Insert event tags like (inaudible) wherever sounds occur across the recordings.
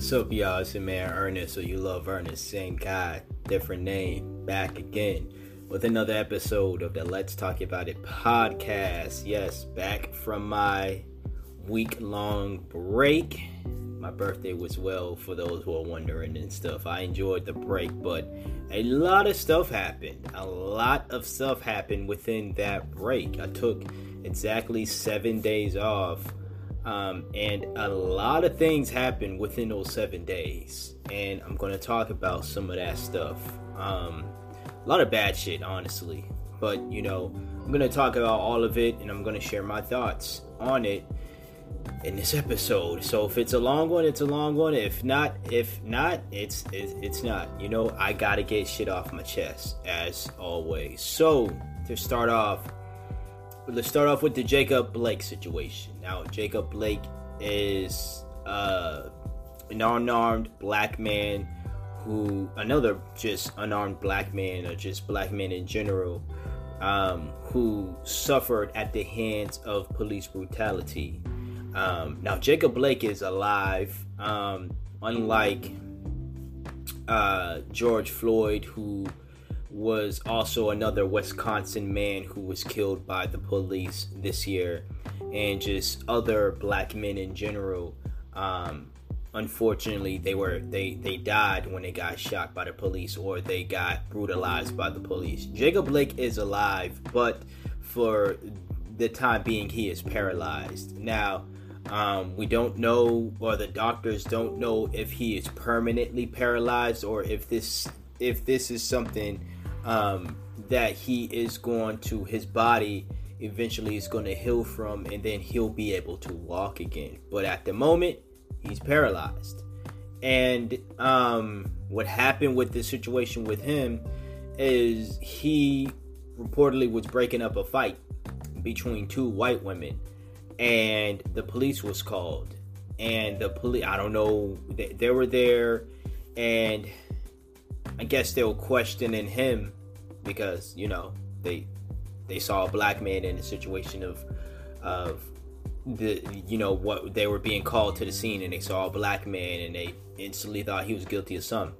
What's up, y'all? It's your man Ernest, or you love Ernest. Same guy, different name. Back again with another episode of the Let's Talk About It podcast. Yes, back from my week long break. My birthday was well, for those who are wondering and stuff. I enjoyed the break, but a lot of stuff happened. A lot of stuff happened within that break. I took exactly seven days off um, and a lot of things happened within those seven days. And I'm going to talk about some of that stuff. Um, a lot of bad shit, honestly. But, you know, I'm going to talk about all of it and I'm going to share my thoughts on it in this episode. So if it's a long one, it's a long one. If not, if not, it's it's, it's not. You know, I got to get shit off my chest as always. So, to start off, let's start off with the Jacob Blake situation. Now, Jacob Blake is uh, an unarmed black man who, another just unarmed black man, or just black men in general, um, who suffered at the hands of police brutality. Um, now, Jacob Blake is alive, um, unlike uh, George Floyd, who was also another Wisconsin man who was killed by the police this year, and just other black men in general. Um, unfortunately, they were they they died when they got shot by the police or they got brutalized by the police. Jacob Blake is alive, but for the time being, he is paralyzed now. Um, we don't know, or the doctors don't know, if he is permanently paralyzed or if this if this is something um, that he is going to his body eventually is going to heal from and then he'll be able to walk again. But at the moment he's paralyzed. And um, what happened with this situation with him is he reportedly was breaking up a fight between two white women and the police was called. And the police i don't know they, they were there and I guess they were questioning him because you know they they saw a black man in a situation of of the you know what they were being called to the scene and they saw a black man and they instantly thought he was guilty of something.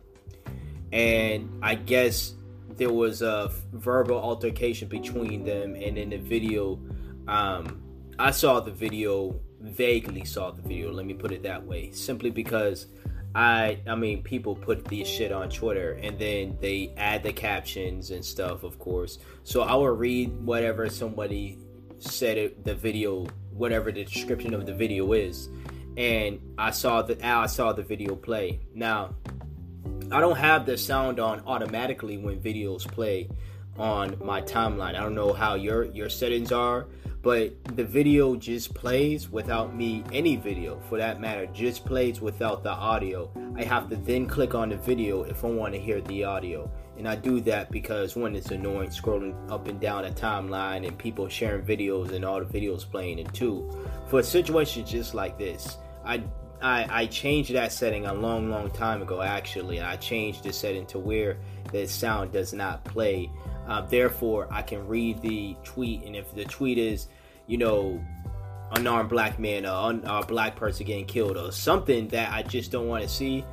And I guess there was a verbal altercation between them and in the video um, I saw the video vaguely saw the video let me put it that way simply because I I mean people put this shit on Twitter and then they add the captions and stuff of course. So I will read whatever somebody said it the video whatever the description of the video is and I saw the I saw the video play. Now I don't have the sound on automatically when videos play on my timeline. I don't know how your your settings are, but the video just plays without me any video for that matter just plays without the audio. I have to then click on the video if i want to hear the audio. And i do that because one it's annoying scrolling up and down a timeline and people sharing videos and all the videos playing and two for a situation just like this i I, I changed that setting a long, long time ago, actually. I changed the setting to where the sound does not play uh, therefore, I can read the tweet, and if the tweet is, you know, unarmed black man or un- a black person getting killed or something that I just don't want to see,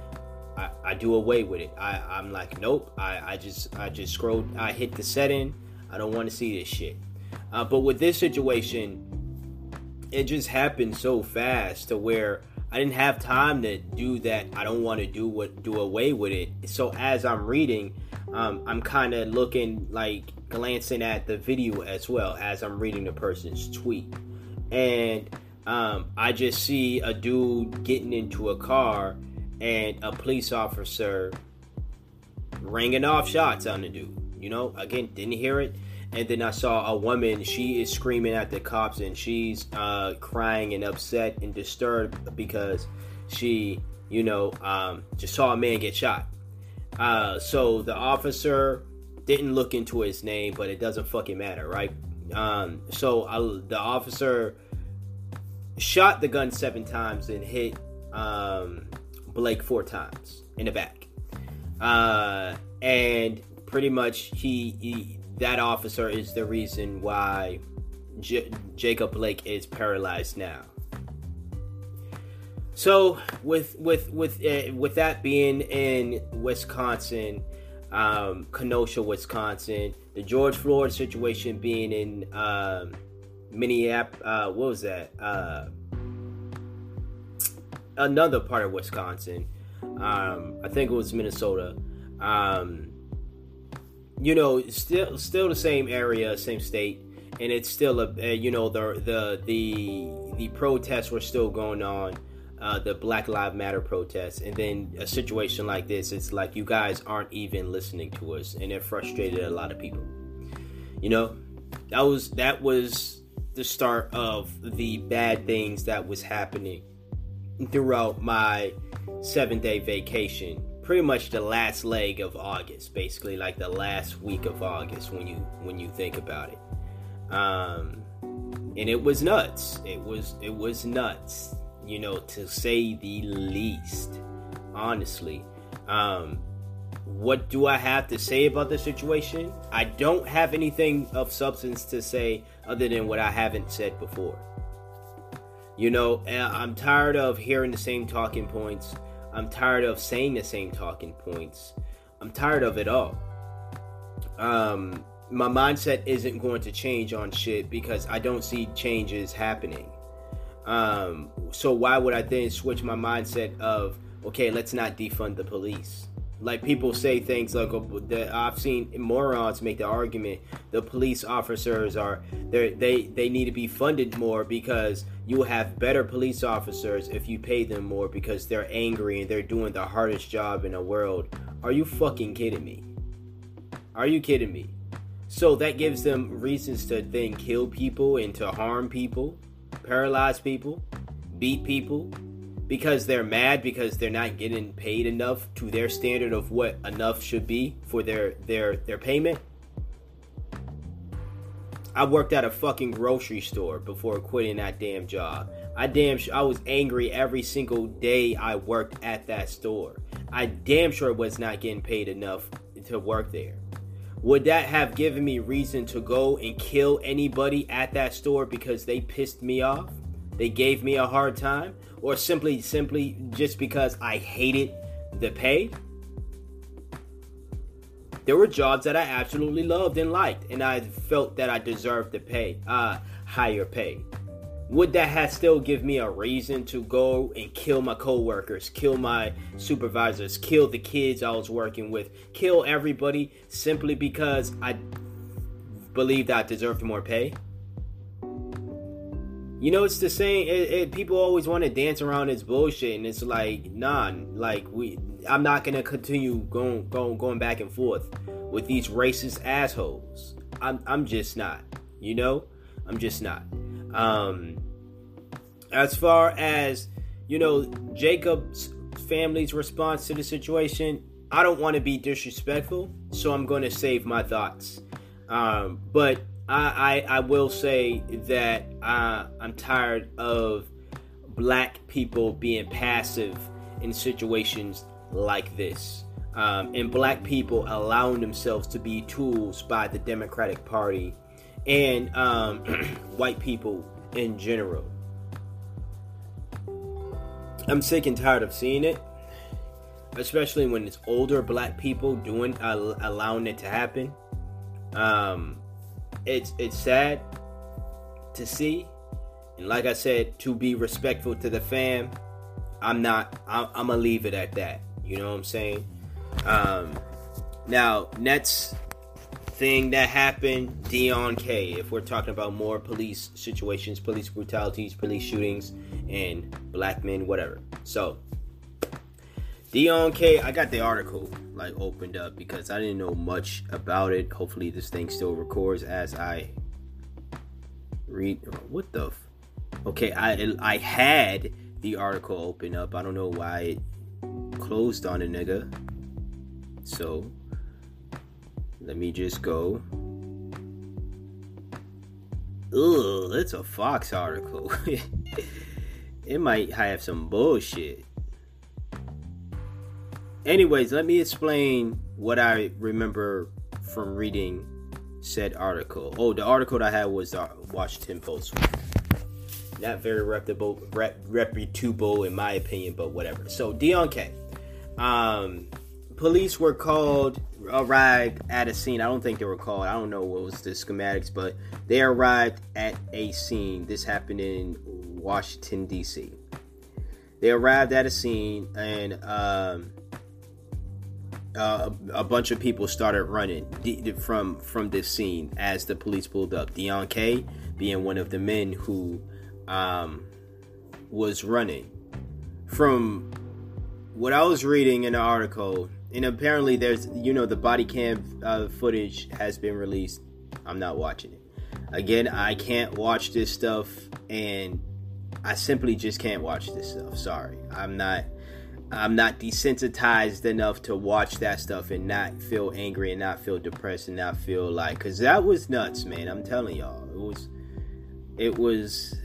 I, I, do away with it. I, I'm like, nope. I, I just I just scroll. I hit the setting. I don't want to see this shit. Uh, but with this situation, it just happened so fast to where I didn't have time to do that. I don't want to do what do away with it. So as I'm reading, um, I'm kind of looking like glancing at the video as well as I'm reading the person's tweet, and um, I just see a dude getting into a car and a police officer ringing off shots on the dude. You know, again, didn't hear it, and then I saw a woman. She is screaming at the cops, and she's uh, crying and upset and disturbed because she, you know, um, just saw a man get shot. Uh, so the officer didn't look into his name, but it doesn't fucking matter, right? Um, so uh, the officer shot the gun seven times and hit um, Blake four times in the back. Uh, and pretty much he, he, that officer is the reason why J- Jacob Blake is paralyzed now. So with with with uh, with that being in Wisconsin, um, Kenosha, Wisconsin, the George Floyd situation being in um, Minneapolis. Uh, what was that? Uh, another part of Wisconsin. Um, I think it was Minnesota. Um, you know, still still the same area, same state, and it's still a, a you know the the the the protests were still going on. Uh, the Black Lives Matter protests, and then a situation like this, it's like you guys aren't even listening to us, and it frustrated a lot of people. You know, that was that was the start of the bad things that was happening throughout my seven day vacation pretty much the last leg of august basically like the last week of august when you when you think about it. Um and it was nuts. It was it was nuts you know to say the least honestly um what do I have to say about the situation? I don't have anything of substance to say other than what I haven't said before. You know, I'm tired of hearing the same talking points. I'm tired of saying the same talking points. I'm tired of it all. Um, my mindset isn't going to change on shit because I don't see changes happening. Um, so why would I then switch my mindset of okay, let's not defund the police? like people say things like uh, that I've seen morons make the argument the police officers are they they they need to be funded more because you will have better police officers if you pay them more because they're angry and they're doing the hardest job in the world. Are you fucking kidding me? Are you kidding me? So that gives them reasons to then kill people and to harm people, paralyze people, beat people, because they're mad because they're not getting paid enough to their standard of what enough should be for their their their payment. I worked at a fucking grocery store before quitting that damn job. I damn sure I was angry every single day I worked at that store. I damn sure was not getting paid enough to work there. Would that have given me reason to go and kill anybody at that store because they pissed me off? They gave me a hard time? or simply simply just because I hated the pay. There were jobs that I absolutely loved and liked, and I felt that I deserved the pay, uh, higher pay. Would that have still give me a reason to go and kill my coworkers, kill my supervisors, kill the kids I was working with, kill everybody simply because I believed I deserved more pay? You know, it's the same. It, it, people always want to dance around this bullshit, and it's like, nah, like we. I'm not gonna continue going, going, going back and forth with these racist assholes. I'm, I'm just not. You know, I'm just not. Um, as far as you know, Jacob's family's response to the situation, I don't want to be disrespectful, so I'm going to save my thoughts. Um, but I, I, I will say that I'm tired of black people being passive in situations like this. Um, and black people allowing themselves to be tools by the Democratic Party and um, (clears throat) white people in general. I'm sick and tired of seeing it, especially when it's older black people doing uh, allowing it to happen. Um, it's it's sad to see, and like I said, to be respectful to the fam, I'm not. I'm, I'm gonna leave it at that. You know what I'm saying? Um, now, next thing that happened, Deon Kay. If we're talking about more police situations, police brutalities, police shootings, and black men, whatever. So, Deon Kay, I got the article like opened up because I didn't know much about it. Hopefully, this thing still records as I read. What the? F- okay, I I had the article open up. I don't know why it closed on a nigga. So let me just go. Ugh, it's a Fox article. (laughs) it might have some bullshit. Anyways, let me explain what I remember from reading said article. Oh, the article that I had was the Washington Post. Not very reputable, rep, reputable in my opinion, but whatever. So Deon Kay. Um, police were called, arrived at a scene. I don't think they were called. I don't know what was the schematics, but they arrived at a scene. This happened in Washington D.C. They arrived at a scene and um, uh, a, bunch of people started running from from this scene as the police pulled up. Deon Kay being one of the men who um, was running. From what I was reading in the article, and apparently there's you know the body cam uh, footage has been released. I'm not watching it. Again, I can't watch this stuff, and I simply just can't watch this stuff. Sorry, I'm not I'm not desensitized enough to watch that stuff and not feel angry and not feel depressed and not feel like cuz that was nuts, man. I'm telling y'all. It was it was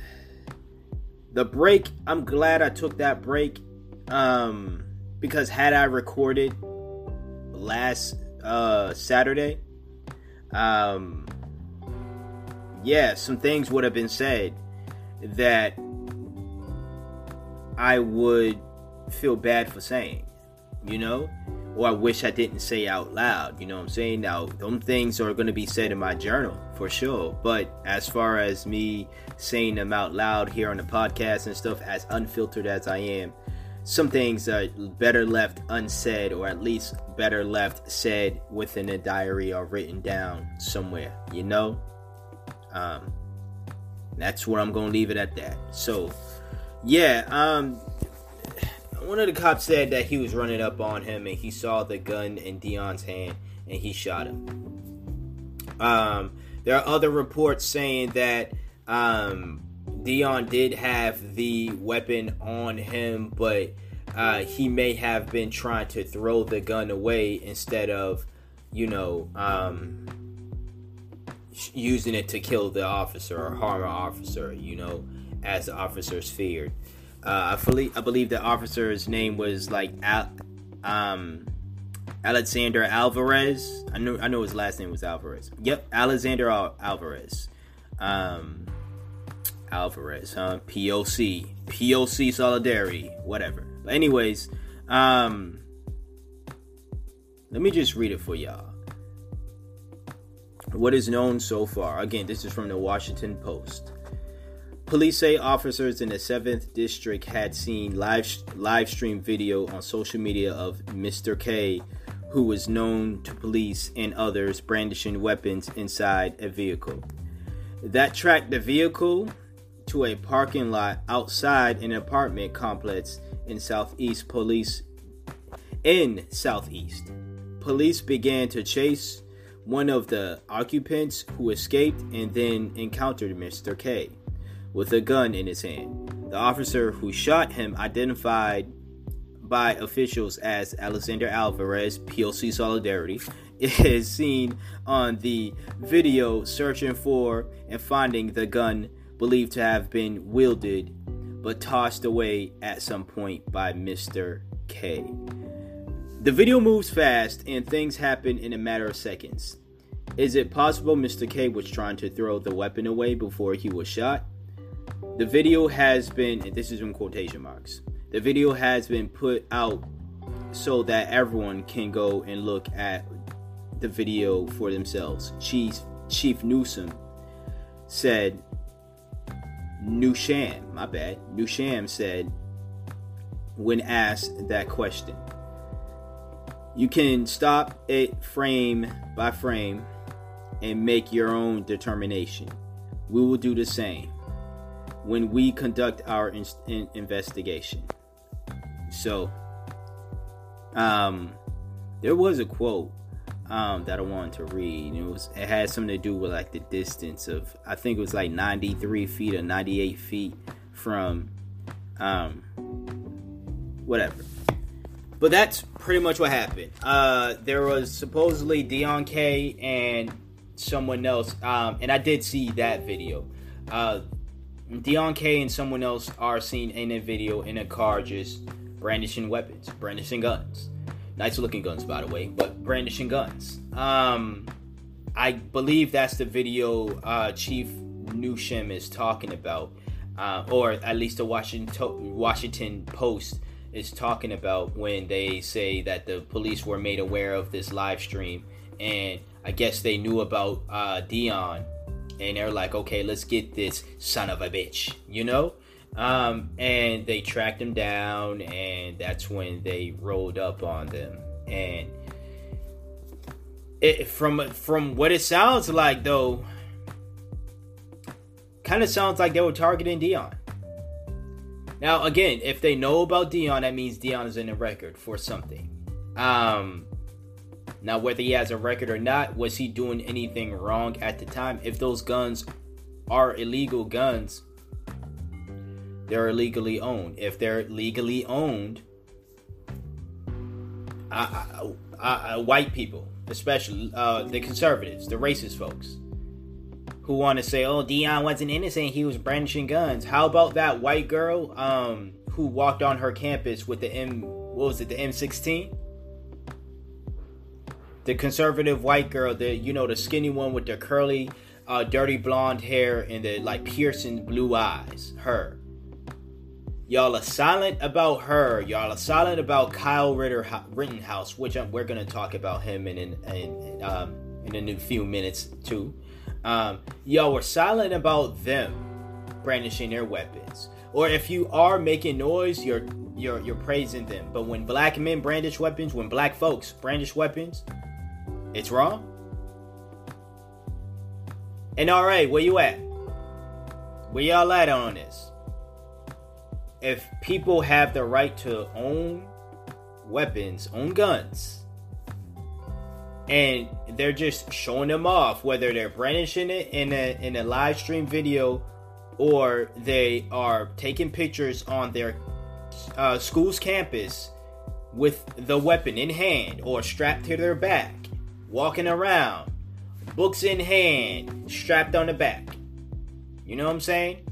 the break. I'm glad I took that break um because had I recorded last uh Saturday um yeah, some things would have been said that I would feel bad for saying, you know? Or I wish I didn't say out loud, you know what I'm saying? Now, them things are going to be said in my journal for sure. But as far as me saying them out loud here on the podcast and stuff, as unfiltered as I am, some things are better left unsaid, or at least better left said within a diary or written down somewhere, you know? Um, that's where I'm to leave it at that. So, yeah, um, one of the cops said that he was running up on him and he saw the gun in Deon's hand and he shot him. Um, there are other reports saying that um, Deon did have the weapon on him, but uh, he may have been trying to throw the gun away instead of, you know, um, using it to kill the officer or harm an officer, you know, as the officers feared. Uh, I believe I believe the officer's name was like Al, um, Alexander Alvarez. I know I know his last name was Alvarez. Yep, Alexander Al- Alvarez. Um, Alvarez, huh? POC, POC solidarity, whatever. But anyways, um, let me just read it for y'all. What is known so far? Again, this is from the Washington Post. Police say officers in the 7th District had seen live, live stream video on social media of Mr. Kay, who was known to police and others brandishing weapons inside a vehicle. That tracked the vehicle to a parking lot outside an apartment complex in Southeast Police in Southeast. Police began to chase one of the occupants who escaped and then encountered Mr. Kay with a gun in his hand. The officer who shot him, identified by officials as Alexander Alvarez, POC Solidarity, (laughs) is seen on the video searching for and finding the gun believed to have been wielded but tossed away at some point by Mr. Kay. The video moves fast and things happen in a matter of seconds. Is it possible Mr. Kay was trying to throw the weapon away before he was shot? The video has been, this is in quotation marks, the video has been put out so that everyone can go and look at the video for themselves. Chief, Chief Newsom said, Newsham, my bad, Newsham said when asked that question. You can stop it frame by frame and make your own determination. We will do the same when we conduct our in- in- investigation. So, Um, there was a quote um, that I wanted to read. It was it had something to do with like the distance of I think it was like 93 feet or 98 feet from um, whatever. But that's pretty much what happened. Uh, there was supposedly Deon Kay and someone else, um, and I did see that video. Uh, Deon Kay and someone else are seen in a video in a car just brandishing weapons, brandishing guns. Nice looking guns, by the way, but brandishing guns. Um, I believe that's the video uh, Chief Newsham is talking about, uh, or at least the Washington Washington Post is talking about when they say that the police were made aware of this live stream, and I guess they knew about uh, Deon, and they're like, okay, let's get this son of a bitch, you know. Um, and they tracked him down, and that's when they rolled up on them. And it, from from what it sounds like, though, kind of sounds like they were targeting Deon. Now, again, if they know about Deon, that means Deon is in the record for something. Um, now, whether he has a record or not, was he doing anything wrong at the time? If those guns are illegal guns, they're illegally owned. If they're legally owned, uh, uh, uh, white people, especially uh, the conservatives, the racist folks, who want to say, "Oh, Deon wasn't innocent; he was brandishing guns." How about that white girl um, who walked on her campus with the M? What was it? The M16. The conservative white girl, the you know the skinny one with the curly, uh, dirty blonde hair and the like piercing blue eyes. Her Y'all are silent about her. Y'all are silent about Kyle Ritter Rittenhouse, which I'm, we're gonna talk about him in in in, um, in a few minutes too. Um, y'all were silent about them brandishing their weapons, or if you are making noise, you're you're you're praising them. But when black men brandish weapons, when black folks brandish weapons, it's wrong. Right, where you at? Where y'all at on this? If people have the right to own weapons, own guns, and they're just showing them off, whether they're brandishing it in a in a live stream video or they are taking pictures on their uh, school's campus with the weapon in hand or strapped to their back, walking around, books in hand, strapped on the back. You know what I'm saying?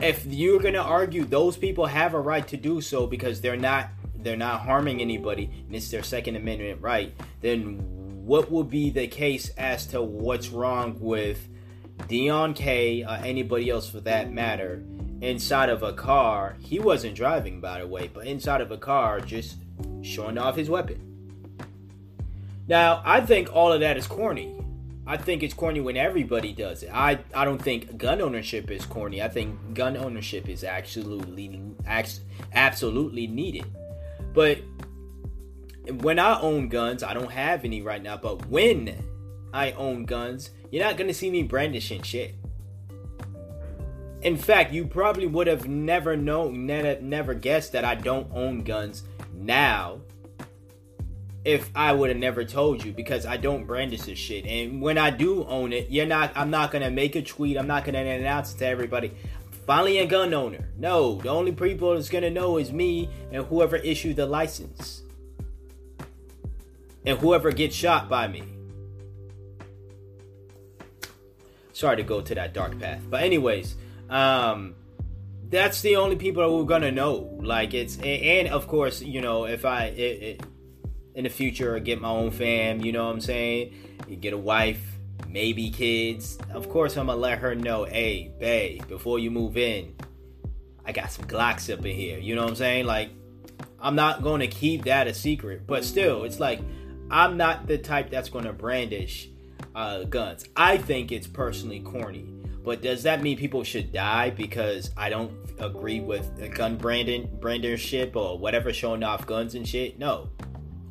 If you're gonna argue those people have a right to do so because they're not they're not harming anybody and it's their second amendment right then what would be the case as to what's wrong with Deon Kay uh, anybody else for that matter inside of a car? He wasn't driving by the way but inside of a car just showing off his weapon. Now I think all of that is corny I think it's corny when everybody does it. I, I don't think gun ownership is corny. I think gun ownership is absolutely absolutely needed. But when I own guns, I don't have any right now, but when I own guns, you're not to see me brandishing shit. In fact, you probably would have never known, never, never guessed that I don't own guns now if I would have never told you because I don't brandish this shit. And when I do own it, you're not I'm not gonna make a tweet, I'm not gonna announce it to everybody. Finally a gun owner. No, the only people that's gonna know is me and whoever issued the license. And whoever gets shot by me. Sorry to go to that dark path. But anyways, um that's the only people who are gonna know. Like it's and, of course, you know, if I it, it, in the future or get my own fam, you know what I'm saying? You get a wife, maybe kids. Of course, I'm gonna let her know, hey, babe, before you move in, I got some Glocks up in here. You know what I'm saying? Like, I'm not gonna keep that a secret, but still, it's like I'm not the type that's gonna brandish uh, guns. I think it's personally corny. But does that mean people should die because I don't agree with gun branding, brandership or whatever, showing off guns and shit? No,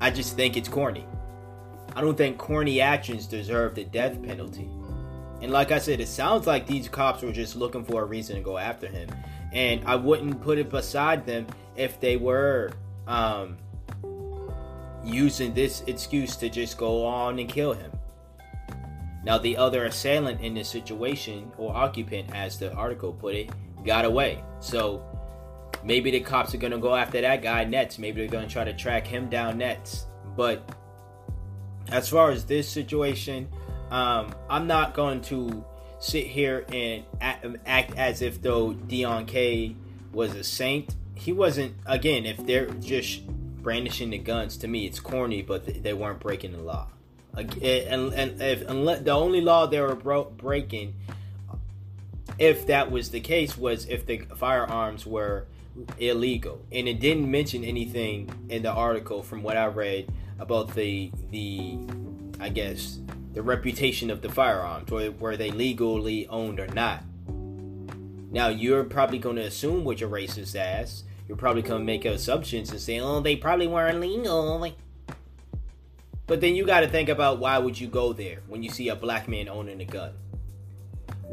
I just think it's corny. I don't think corny actions deserve the death penalty. And like I said, it sounds like these cops were just looking for a reason to go after him. And I wouldn't put it beside them if they were um, using this excuse to just go on and kill him. Now, the other assailant in this situation, or occupant, as the article put it, got away. So maybe the cops are to go after that guy next. Maybe they're to try to track him down next. But as far as this situation, um, I'm not going to sit here and act, act as if though Deon Kay was a saint. He wasn't. Again, if they're just brandishing the guns, to me, it's corny, but they weren't breaking the law. And, and if unless the only law they were bro- breaking, if that was the case, was if the firearms were illegal, and it didn't mention anything in the article from what I read about the the I guess the reputation of the firearms, or were they legally owned or not. Now you're probably going to assume with your racist ass, you're probably going to make assumptions and say, "Oh, they probably weren't legal." But then you got to think about why would you go there when you see a black man owning a gun?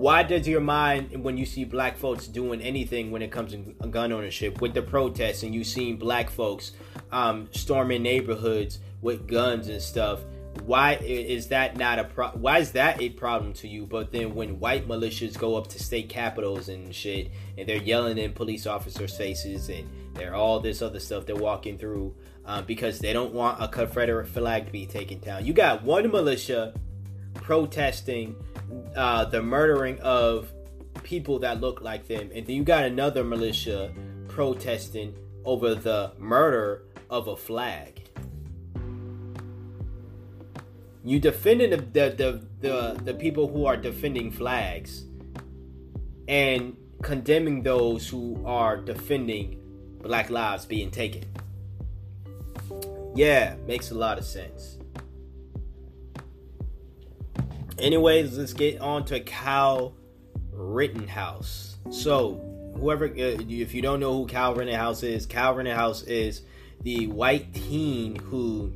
Why does your mind when you see black folks doing anything when it comes to gun ownership with the protests and you seeing black folks um, storming neighborhoods with guns and stuff? Why is that not a pro- why is that a problem to you? But then when white militias go up to state capitals and shit, and they're yelling in police officers' faces, and they're all this other stuff they're walking through uh, because they don't want a Confederate flag to be taken down. You got one militia protesting uh, the murdering of people that look like them, and then you got another militia protesting over the murder of a flag. You defending the the, the the the people who are defending flags and condemning those who are defending black lives being taken. Yeah, makes a lot of sense. Anyways, let's get on to Kyle Rittenhouse. So, whoever, uh, if you don't know who Kyle Rittenhouse is, Kyle Rittenhouse is the white teen who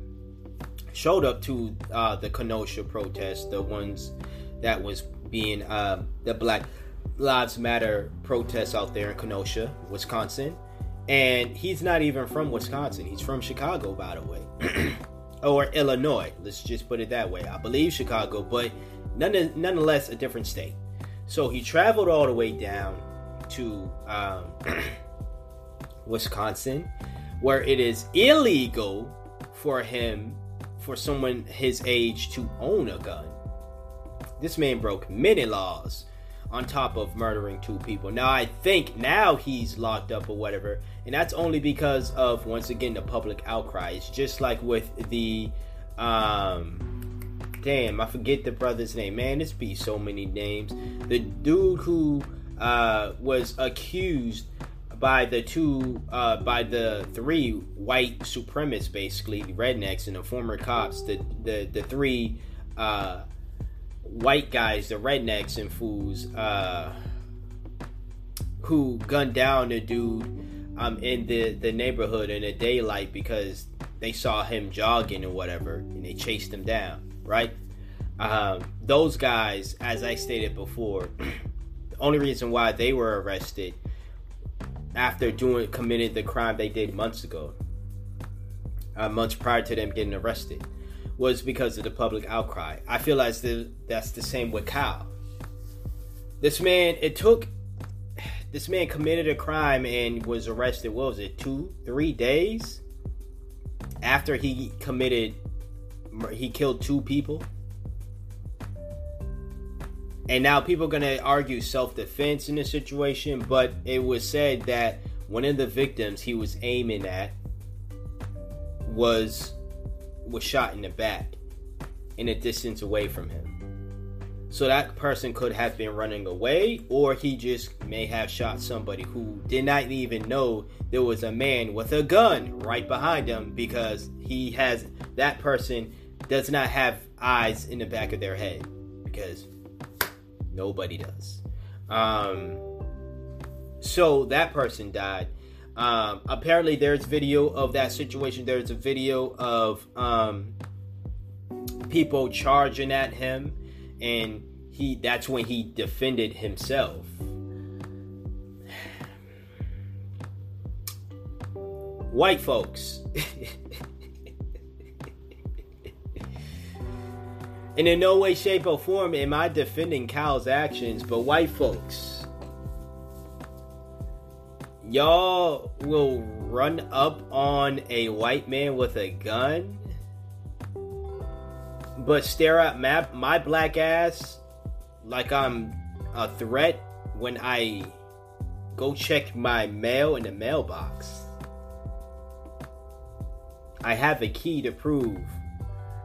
showed up to uh, the Kenosha protest, the ones that was being uh, the Black Lives Matter protests out there in Kenosha, Wisconsin. And he's not even from Wisconsin. He's from Chicago, by the way. (clears throat) or Illinois. Let's just put it that way. I believe Chicago, but nonetheless a different state. So he traveled all the way down to um, (clears throat) Wisconsin, where it is illegal for him for someone his age to own a gun. This man broke many laws on top of murdering two people. Now I think now he's locked up or whatever, and that's only because of once again the public outcry. It's just like with the um damn, I forget the brother's name. Man, this be so many names. The dude who uh was accused by the two uh, by the three white supremacists basically rednecks and the former cops the the, the three uh, white guys the rednecks and fools uh, who gunned down the dude um, in the, the neighborhood in the daylight because they saw him jogging or whatever and they chased him down right um, those guys as i stated before (clears throat) the only reason why they were arrested after doing committed the crime they did months ago, uh, months prior to them getting arrested, was because of the public outcry. I feel as the, that's the same with Kyle. This man, it took (sighs) this man committed a crime and was arrested. What was it? Two, three days after he committed, he killed two people. And now people are going to argue self defense in this situation, but it was said that one of the victims he was aiming at was was shot in the back in a distance away from him. So that person could have been running away, or he just may have shot somebody who did not even know there was a man with a gun right behind him because he has that person does not have eyes in the back of their head because Nobody does. Um, so that person died. Um, apparently, there's video of that situation. There's a video of um, people charging at him, and he that's when he defended himself. White folks. (laughs) And in no way, shape, or form am I defending Kyle's actions, but white folks, y'all will run up on a white man with a gun, but stare at my, my black ass like I'm a threat when I go check my mail in the mailbox. I have a key to prove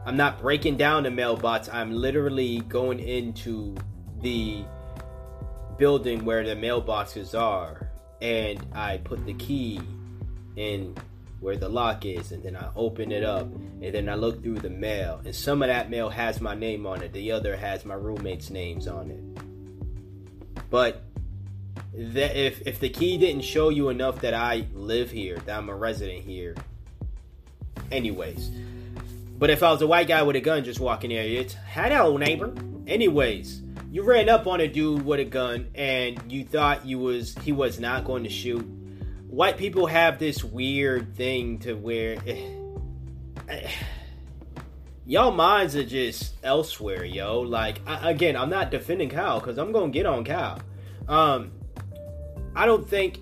I'm not breaking down the mailbox. I'm literally going into the building where the mailboxes are, and I put the key in where the lock is, and then I open it up, and then I look through the mail, and some of that mail has my name on it, the other has my roommates' names on it. But if if the key didn't show you enough that I live here, that I'm a resident here. Anyways, but if I was a white guy with a gun just walking there, it's hello neighbor. Anyways, you ran up on a dude with a gun and you thought you was he was not going to shoot. White people have this weird thing to where y'all minds are just elsewhere, yo. Like I, again, I'm not defending Kyle because I'm gonna get on Kyle. Um, I don't think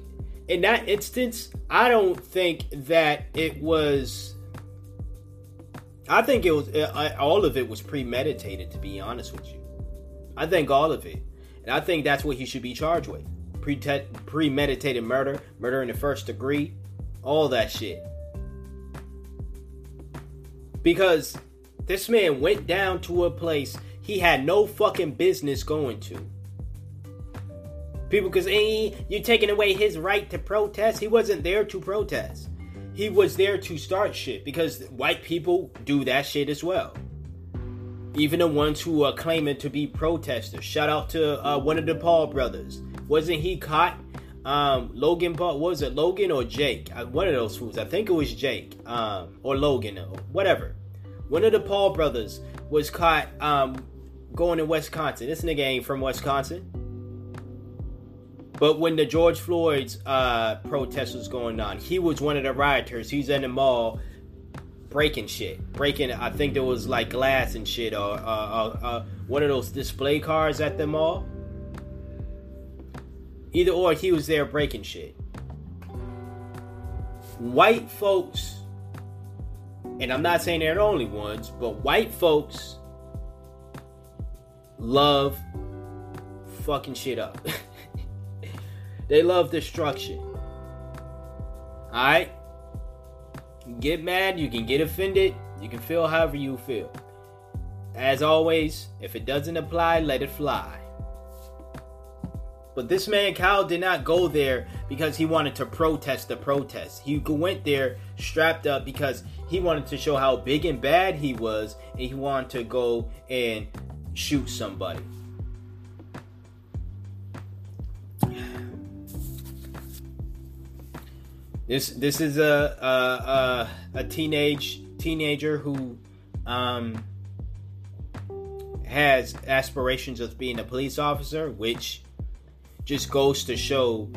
in that instance, I don't think that it was I think it was uh, all of it was premeditated. To be honest with you, I think all of it, and I think that's what he should be charged with: Pre- premeditated murder, murder in the first degree, all that shit. Because this man went down to a place he had no fucking business going to. People, because you're taking away his right to protest. He wasn't there to protest he was there to start shit because white people do that shit as well. Even the ones who are claiming to be protesters. Shout out to uh, one of the Paul brothers. Wasn't he caught? Um, Logan Paul, was it Logan or Jake? Uh, one of those fools. I think it was Jake um, or Logan or whatever. One of the Paul brothers was caught um, going to Wisconsin. This nigga ain't from Wisconsin. But when the George Floyd's uh, protest was going on, he was one of the rioters. He's in the mall breaking shit, breaking. I think there was like glass and shit, or uh, uh, one of those display cars at the mall. Either or, he was there breaking shit. White folks, and I'm not saying they're the only ones, but white folks love fucking shit up. (laughs) They love destruction. Alright? Get mad, you can get offended, you can feel however you feel. As always, if it doesn't apply, let it fly. But this man, Kyle, did not go there because he wanted to protest the protest. He went there strapped up because he wanted to show how big and bad he was, and he wanted to go and shoot somebody. This this is a a, a, a teenage teenager who um, has aspirations of being a police officer, which just goes to show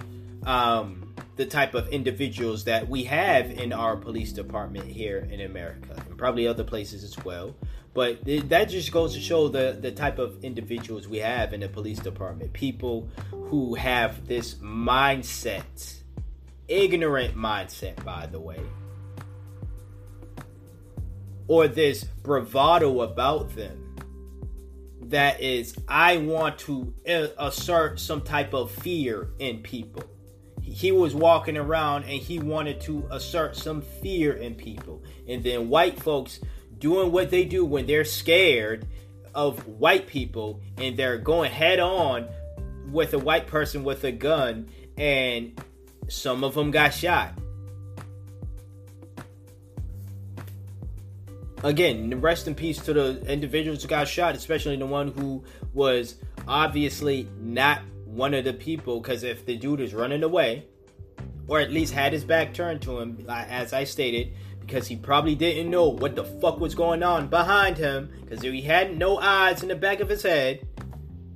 um, the type of individuals that we have in our police department here in America, and probably other places as well. But that just goes to show the, the type of individuals we have in the police department. People who have this mindset ignorant mindset, by the way, or this bravado about them that is, I want to uh, assert some type of fear in people. He was walking around and he wanted to assert some fear in people. And then white folks doing what they do when they're scared of white people and they're going head on with a white person with a gun and some of them got shot. Again, rest in peace to the individuals who got shot, especially the one who was obviously not one of the people. Because if the dude is running away, or at least had his back turned to him, as I stated, because he probably didn't know what the fuck was going on behind him, because he had no eyes in the back of his head.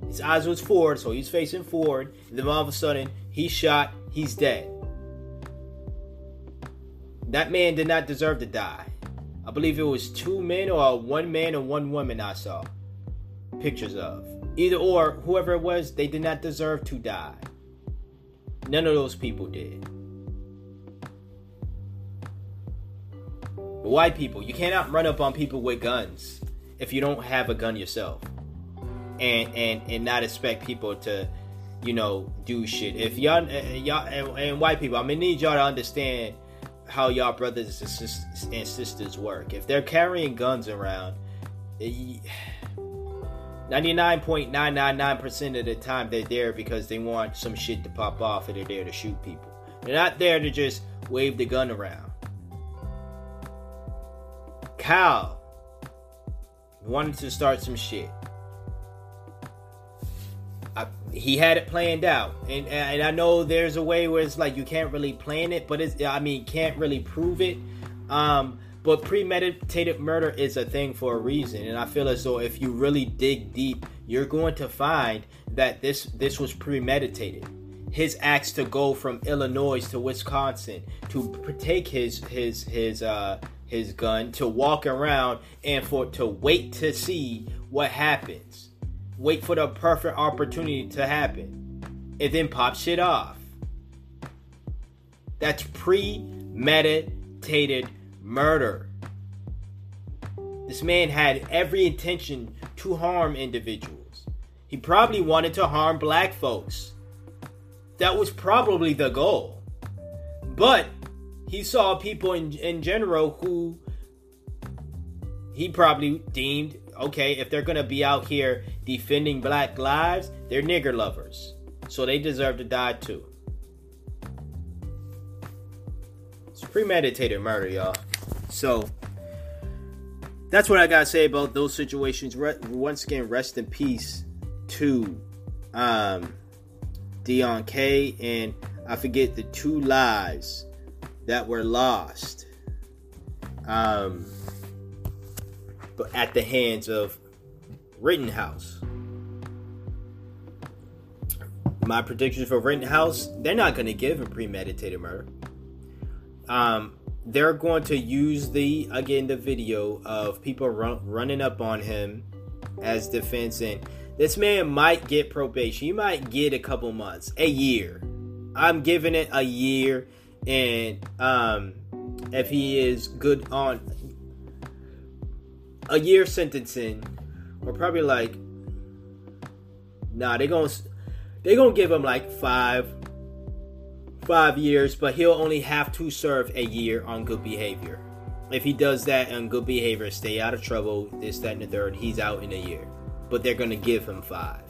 His eyes was forward, so he's facing forward. And then all of a sudden, he shot he's dead. That man did not deserve to die. I believe it was two men or one man and one woman I saw. pictures of. Either or, whoever it was, they did not deserve to die. None of those people did. White people, you cannot run up on people with guns if you don't have a gun yourself. And and and not expect people to, you know, do shit. If y'all uh, y'all and, and white people, I'm gonna need y'all to understand how y'all brothers and sisters work. If they're carrying guns around, 99.999% (sighs) of the time they're there because they want some shit to pop off and they're there to shoot people. They're not there to just wave the gun around. Kyle wanted to start some shit. He had it planned out, and and I know there's a way where it's like you can't really plan it, but it's I mean can't really prove it. Um, but premeditated murder is a thing for a reason, and I feel as though if you really dig deep, you're going to find that this this was premeditated. His acts to go from Illinois to Wisconsin to take his his his uh his gun to walk around and for to wait to see what happens. Wait for the perfect opportunity to happen. And then pop shit off. That's premeditated murder. This man had every intention to harm individuals. He probably wanted to harm black folks. That was probably the goal. But he saw people in, in general who he probably deemed okay, if they're gonna be out here defending black lives, they're nigger lovers. So they deserve to die too. It's premeditated murder, y'all. So that's what I gotta say about those situations. Re- once again, rest in peace to um, Deon Kay. And I forget the two lives that were lost um, but at the hands of Rittenhouse. My predictions for Rittenhouse, they're not going to give him premeditated murder. Um, they're going to use the again the video of people run, running up on him as defense and this man might get probation he might get a couple months a year i'm giving it a year and um, if he is good on a year sentencing, or probably like, nah, they gonna they gonna give him like five five years, but he'll only have to serve a year on good behavior. If he does that on good behavior, stay out of trouble, this, that, and the third, he's out in a year. But they're gonna give him five.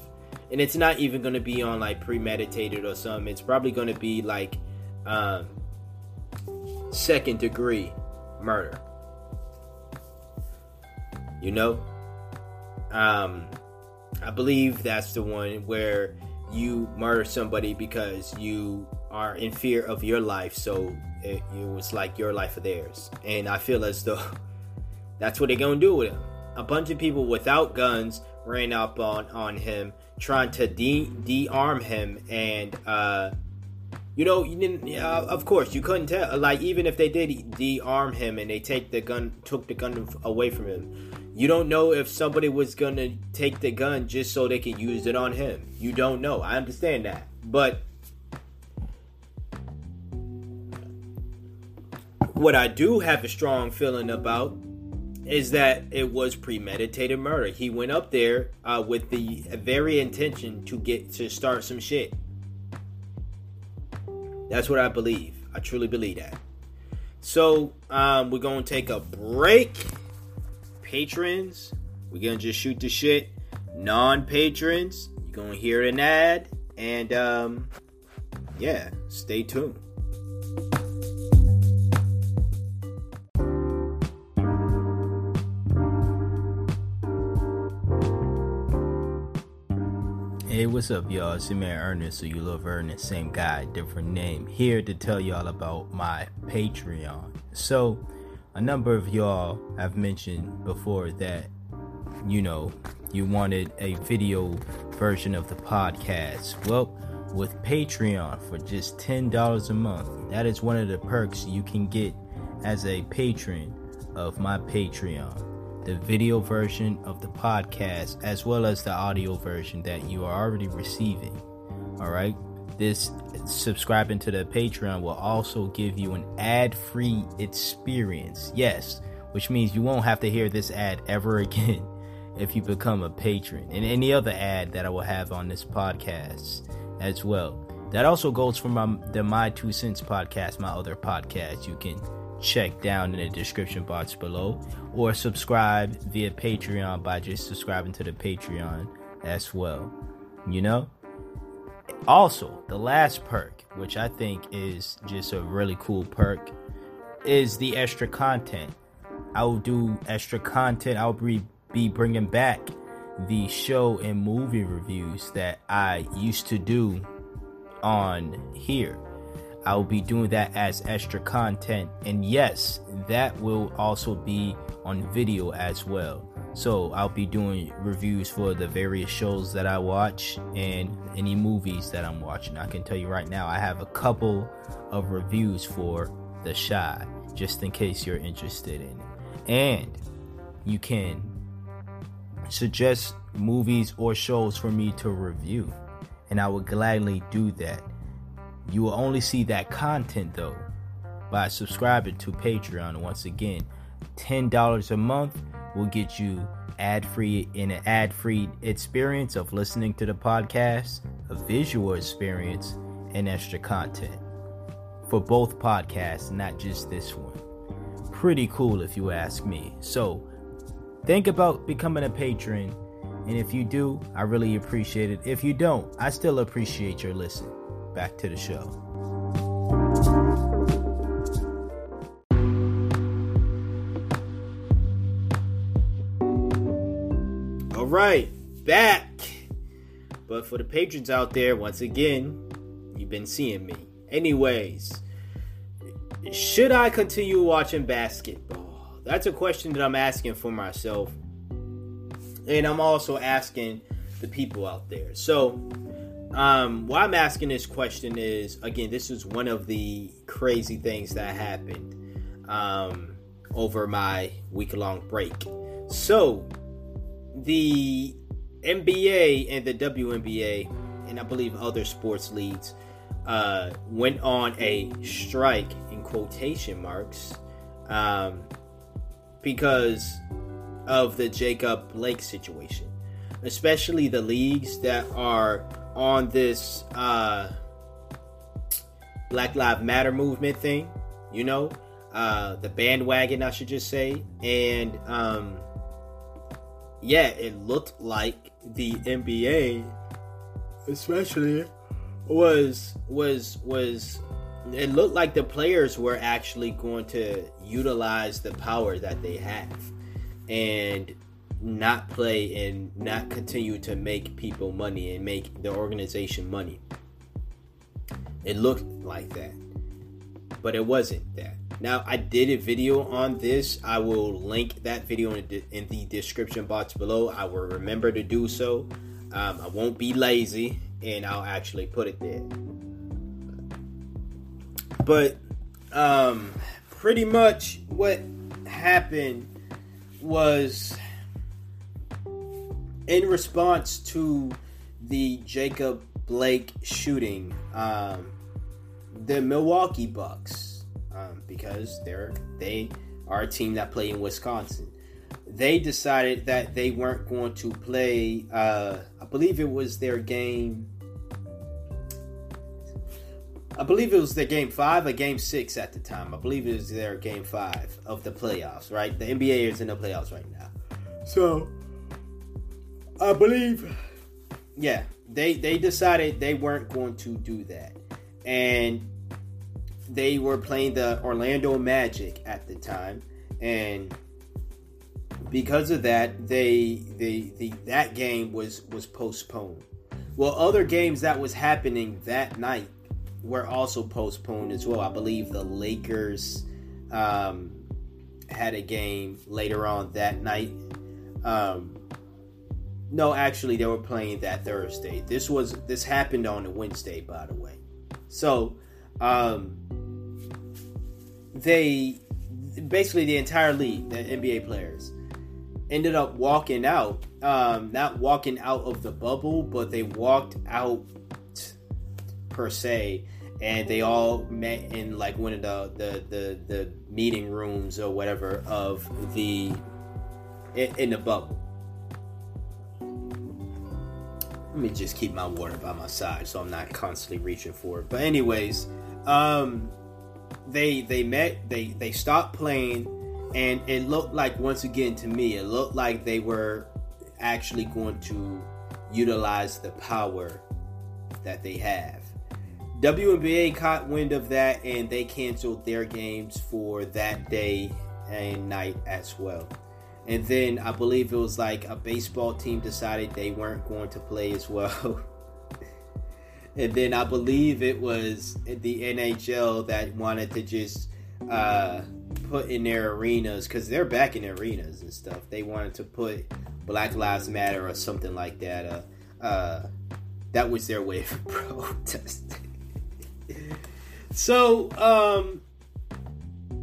And it's not even gonna be on like premeditated or something. It's probably gonna be like um, second degree murder. You know? Um, I believe that's the one where you murder somebody because you are in fear of your life, so it, it was like your life or theirs. And I feel as though (laughs) that's what they're gonna do with him. A bunch of people without guns ran up on on him, trying to de de-arm him, and uh, you know, you didn't. Uh, of course, you couldn't tell. Like even if they did de-arm him and they take the gun, took the gun away from him, you don't know if somebody was gonna take the gun just so they could use it on him. You don't know. I understand that, but what I do have a strong feeling about is that it was premeditated murder. He went up there uh, with the very intention to get to start some shit. That's what I believe. I truly believe that. So um, we're gonna take a break. Patrons, we're gonna just shoot the shit. Non-patrons, you're gonna hear an ad, and um, yeah, stay tuned. Hey, what's up, y'all? It's your man Ernest, so you love Ernest, same guy, different name. Here to tell y'all about my Patreon. So, a number of y'all have mentioned before that, you know, you wanted a video version of the podcast. Well, with Patreon for just $10 a month, that is one of the perks you can get as a patron of my Patreon. the video version of the podcast as well as the audio version that you are already receiving. All right. This subscribing to the Patreon will also give you an ad free experience. Yes, which means you won't have to hear this ad ever (laughs) again if you become a patron and any other ad that I will have on this podcast as well. That also goes for my the My Two Cents podcast, my other podcast. You can check down in the description box below or subscribe via Patreon by just subscribing to the Patreon as well. You know? Also, the last perk, which I think is just a really cool perk, is the extra content. I will do extra content. I'll be, bringing back the show and movie reviews that I used to do on here. I will be doing that as extra content. And yes, that will also be on video as well. So I'll be doing reviews for the various shows that I watch and any movies that I'm watching. I can tell you right now, I have a couple of reviews for The Chi, just in case you're interested in it. And you can suggest movies or shows for me to review, and I will gladly do that. You will only see that content though by subscribing to Patreon. Once again, $10 a month will get you ad free in an ad free experience of listening to the podcast, a visual experience, and extra content for both podcasts, not just this one. Pretty cool if you ask me. So, think about becoming a patron, and if you do, I really appreciate it. If you don't, I still appreciate your listen. Back to the show. Right, back. But for the patrons out there, once again, you've been seeing me. Anyways, should I continue watching basketball? That's a question that I'm asking for myself. And I'm also asking the people out there. So, um, why I'm asking this question is again, this is one of the crazy things that happened um, over my week long break. So, the NBA and the WNBA, and I believe other sports leagues, uh, went on a strike in quotation marks um, because of the Jacob Blake situation, especially the leagues that are on this uh, Black Lives Matter movement thing, you know, uh, the bandwagon, I should just say, and um, yeah, it looked like the NBA, especially, was was was. It looked like the players were actually going to utilize the power that they have, and not play and not continue to make people money and make the organization money. It looked like that, but it wasn't that. Now, I did a video on this. I will link that video in the, in the description box below. I will remember to do so. Um, I won't be lazy and I'll actually put it there. But um, pretty much what happened was in response to the Jacob Blake shooting, um, the Milwaukee Bucks um, because they're they are a team that play in Wisconsin. They decided that they weren't going to play. Uh, I believe it was their game. I believe it was their game five or game six at the time. I believe it was their game five of the playoffs. Right, the NBA is in the playoffs right now. So I believe, yeah, they they decided they weren't going to do that, and they were playing the Orlando Magic at the time, and because of that, they they the that game was was postponed. Well, other games that was happening that night were also postponed as well. I believe the Lakers um, had a game later on that night. Um, no, actually, they were playing that Thursday. This was this happened on a Wednesday, by the way. So, um, they basically the entire league, the NBA players, ended up walking out. Um, not walking out of the bubble, but they walked out per se, and they all met in like one of the the the, the meeting rooms or whatever of the in, in the bubble. Let me just keep my water by my side so I'm not constantly reaching for it. But anyways, um, they they met they they stopped playing and it looked like once again to me it looked like they were actually going to utilize the power that they have WNBA caught wind of that and they canceled their games for that day and night as well. And then I believe it was like a baseball team decided they weren't going to play as well. (laughs) and then I believe it was the NHL that wanted to just uh, put in their arenas because they're back in arenas and stuff. They wanted to put Black Lives Matter or something like that. Uh, uh, that was their way (laughs) of protesting. so um,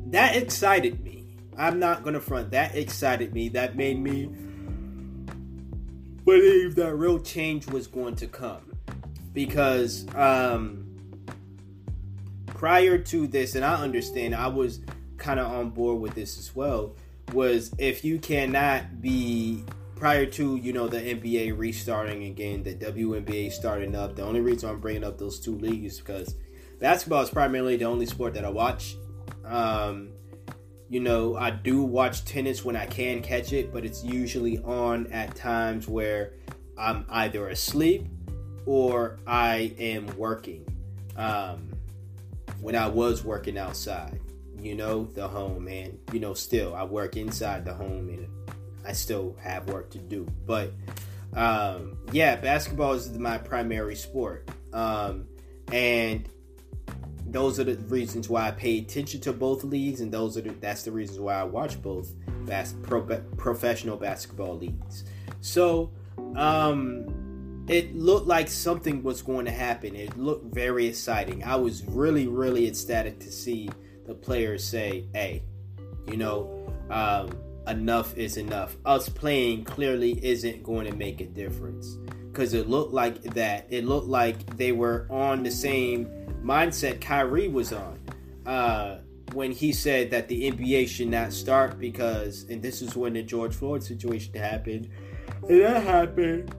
that excited me. I'm not gonna front. That excited me. That made me believe that real change was going to come because um, prior to this, and I understand, I was kind of on board with this as well. Was if you cannot be prior to you know the NBA restarting again, the WNBA starting up. The only reason I'm bringing up those two leagues because basketball is primarily the only sport that I watch. Um, you know, I do watch tennis when I can catch it, but it's usually on at times where I'm either asleep or I am working. Um, when I was working outside, you know, the home, and you know, still I work inside the home and I still have work to do. But um, yeah, basketball is my primary sport. Um, and those are the reasons why I pay attention to both leagues, and those are the, that's the reasons why I watch both bas- pro, professional basketball leagues. So um, it looked like something was going to happen. It looked very exciting. I was really, really ecstatic to see the players say, "Hey, you know, um, enough is enough. Us playing clearly isn't going to make a difference." Because it looked like that. It looked like they were on the same mindset Kyrie was on uh, when he said that the NBA should not start because, and this is when the George Floyd situation happened, and that happened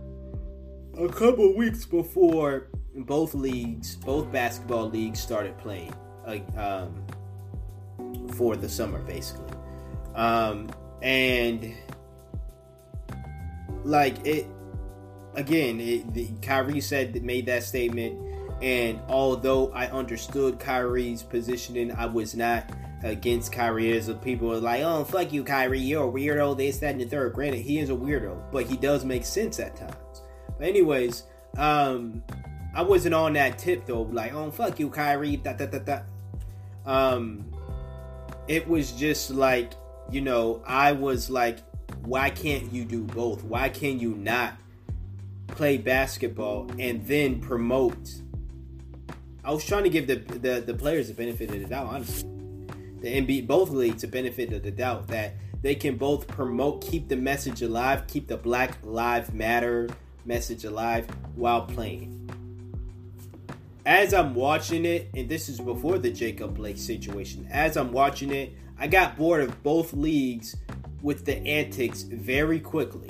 a couple weeks before both leagues, both basketball leagues, started playing uh, um, for the summer, basically, um, and like it again, it, the, Kyrie said made that statement and although I understood Kyrie's positioning, I was not against Kyrie. As people are like, "Oh, fuck you, Kyrie, you're a weirdo." This, that, and the third. Granted, he is a weirdo, but he does make sense at times. Anyways, um, I wasn't on that tip though. Like, "Oh, fuck you, Kyrie." Da da da da. Um, it was just like, you know, I was like, "Why can't you do both? Why can you not?" play basketball and then promote I was trying to give the, the, the players the benefit of the doubt, honestly. The NBA, both leagues, the benefit of the doubt that they can both promote, keep the message alive, keep the Black Lives Matter message alive while playing. As I'm watching it, and this is before the Jacob Blake situation, as I'm watching it, I got bored of both leagues with the antics very quickly.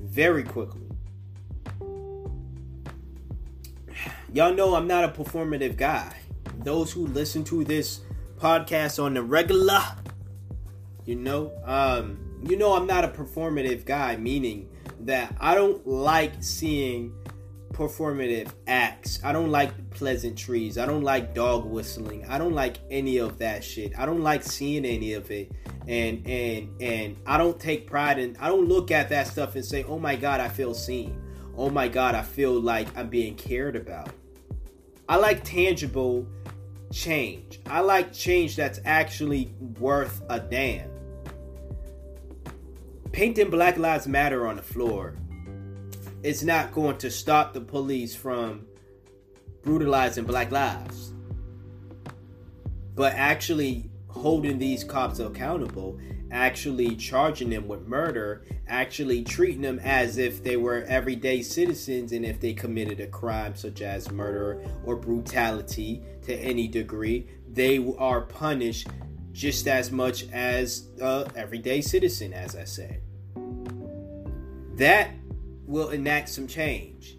Very quickly. Y'all know I'm not a performative guy. Those who listen to this podcast on the regular, you know, um, you know I'm not a performative guy, meaning that I don't like seeing performative acts. I don't like pleasantries. I don't like dog whistling. I don't like any of that shit. I don't like seeing any of it. And and and I don't take pride in I don't look at that stuff and say, "Oh my god, I feel seen." Oh my god, I feel like I'm being cared about. I like tangible change. I like change that's actually worth a damn. Painting Black Lives Matter on the floor is not going to stop the police from brutalizing black lives. But actually holding these cops accountable, actually charging them with murder, actually treating them as if they were everyday citizens and if they committed a crime such as murder or brutality to any degree, they are punished just as much as everyday citizen, as I said. That will enact some change.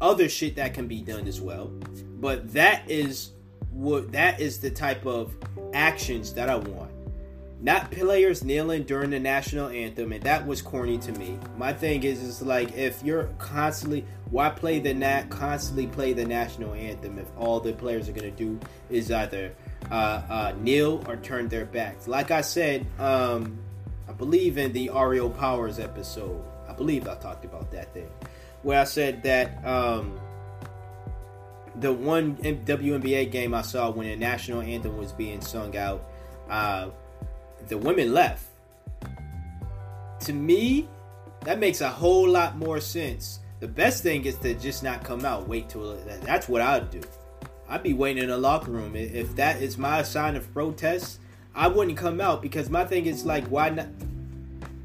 Other shit that can be done as well, but that is what that is the type of actions that I want. Not players kneeling during the national anthem, and that was corny to me. My thing is, is like if you're constantly, why play the nat constantly play the national anthem if all the players are gonna do is either uh, uh, kneel or turn their backs? Like I said, um, I believe in the Ariel Powers episode. I believe I talked about that thing where I said that um, the one WNBA game I saw when the national anthem was being sung out, uh, the women left. To me, that makes a whole lot more sense. The best thing is to just not come out. Wait till that's what I'd do. I'd be waiting in the locker room. If that is my sign of protest, I wouldn't come out because my thing is like, why not?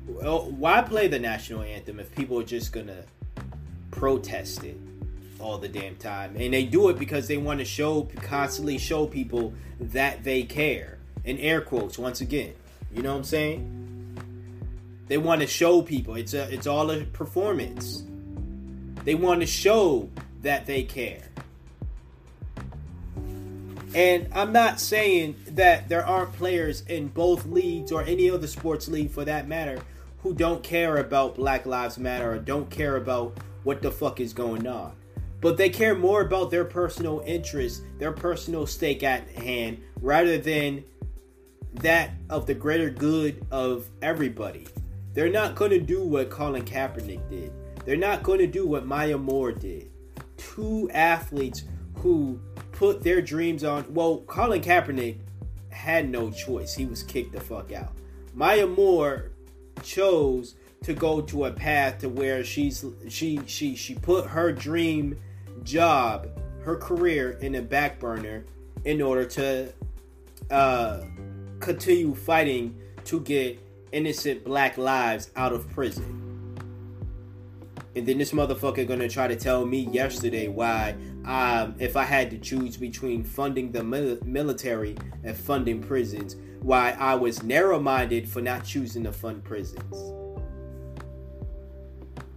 Why play the national anthem if people are just gonna protest it? all the damn time. And they do it because they want to show, constantly show people that they care. In air quotes, once again. You know what I'm saying? They want to show people. It's a, it's all a performance. They want to show that they care. And I'm not saying that there aren't players in both leagues or any other sports league for that matter who don't care about Black Lives Matter or don't care about what the fuck is going on but they care more about their personal interests, their personal stake at hand, rather than that of the greater good of everybody. They're not going to do what Colin Kaepernick did. They're not going to do what Maya Moore did. Two athletes who put their dreams on. Well, Colin Kaepernick had no choice. He was kicked the fuck out. Maya Moore chose to go to a path to where she's she she she put her dream job, her career in the back burner in order to uh, continue fighting to get innocent black lives out of prison. And then this motherfucker gonna try to tell me yesterday why, um, if I had to choose between funding the mil- military and funding prisons, why I was narrow-minded for not choosing to fund prisons.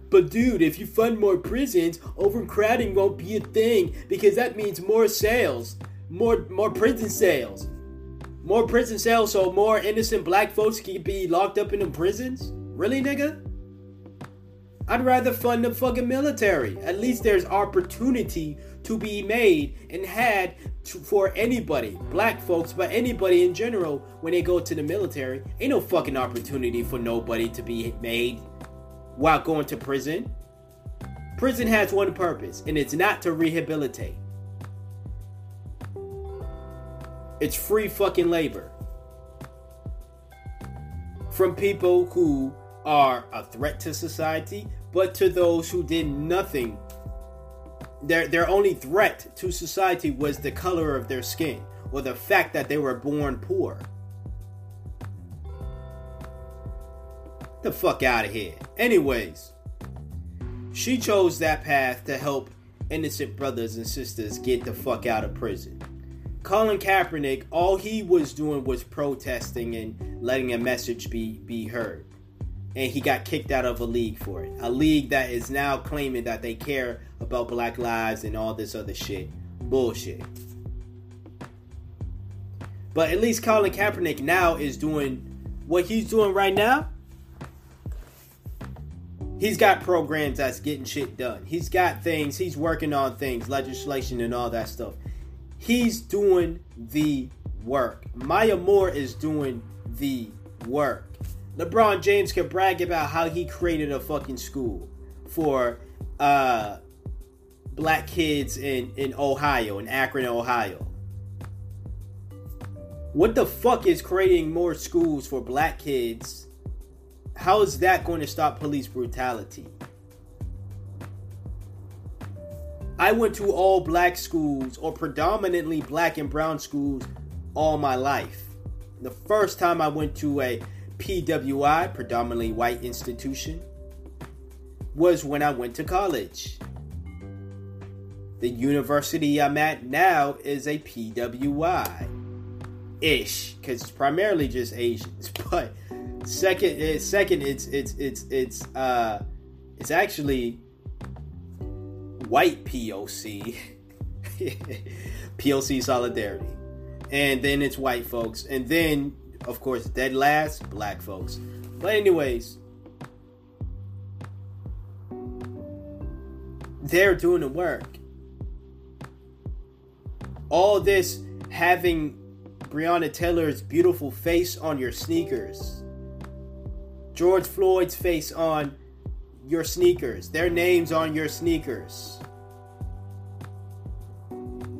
But dude, if you fund more prisons, overcrowding won't be a thing because that means more sales, more more prison sales, more prison sales, so more innocent black folks can be locked up in the prisons. Really, nigga? I'd rather fund the fucking military. At least there's opportunity to be made and had to, for anybody, black folks, but anybody in general when they go to the military. Ain't no fucking opportunity for nobody to be made while going to prison. Prison has one purpose, and it's not to rehabilitate. It's free fucking labor from people who are a threat to society, but to those who did nothing. Their, their only threat to society was the color of their skin or the fact that they were born poor. the fuck out of here. Anyways, she chose that path to help innocent brothers and sisters get the fuck out of prison. Colin Kaepernick, all he was doing was protesting and letting a message be be heard. And he got kicked out of a league for it. A league that is now claiming that they care about black lives and all this other shit. Bullshit. But at least Colin Kaepernick now is doing what he's doing right now he's got programs that's getting shit done. He's got things, he's working on things, legislation and all that stuff. He's doing the work. Maya Moore is doing the work. LeBron James can brag about how he created a fucking school for uh, black kids in, in Ohio, in Akron, Ohio. What the fuck is creating more schools for black kids how is that going to stop police brutality? I went to all black schools or predominantly black and brown schools all my life. the first time I went to a PWI, predominantly white institution, was when I went to college. The university I'm at now is a PWI ish, because it's primarily just Asians. (laughs) But second, eh, second, it's it's it's it's uh, it's actually white POC, (laughs) POC solidarity, and then it's white folks, and then of course dead last black folks. But anyways, they're doing the work. All this having Breonna Taylor's beautiful face on your sneakers. George Floyd's face on your sneakers. Their names on your sneakers.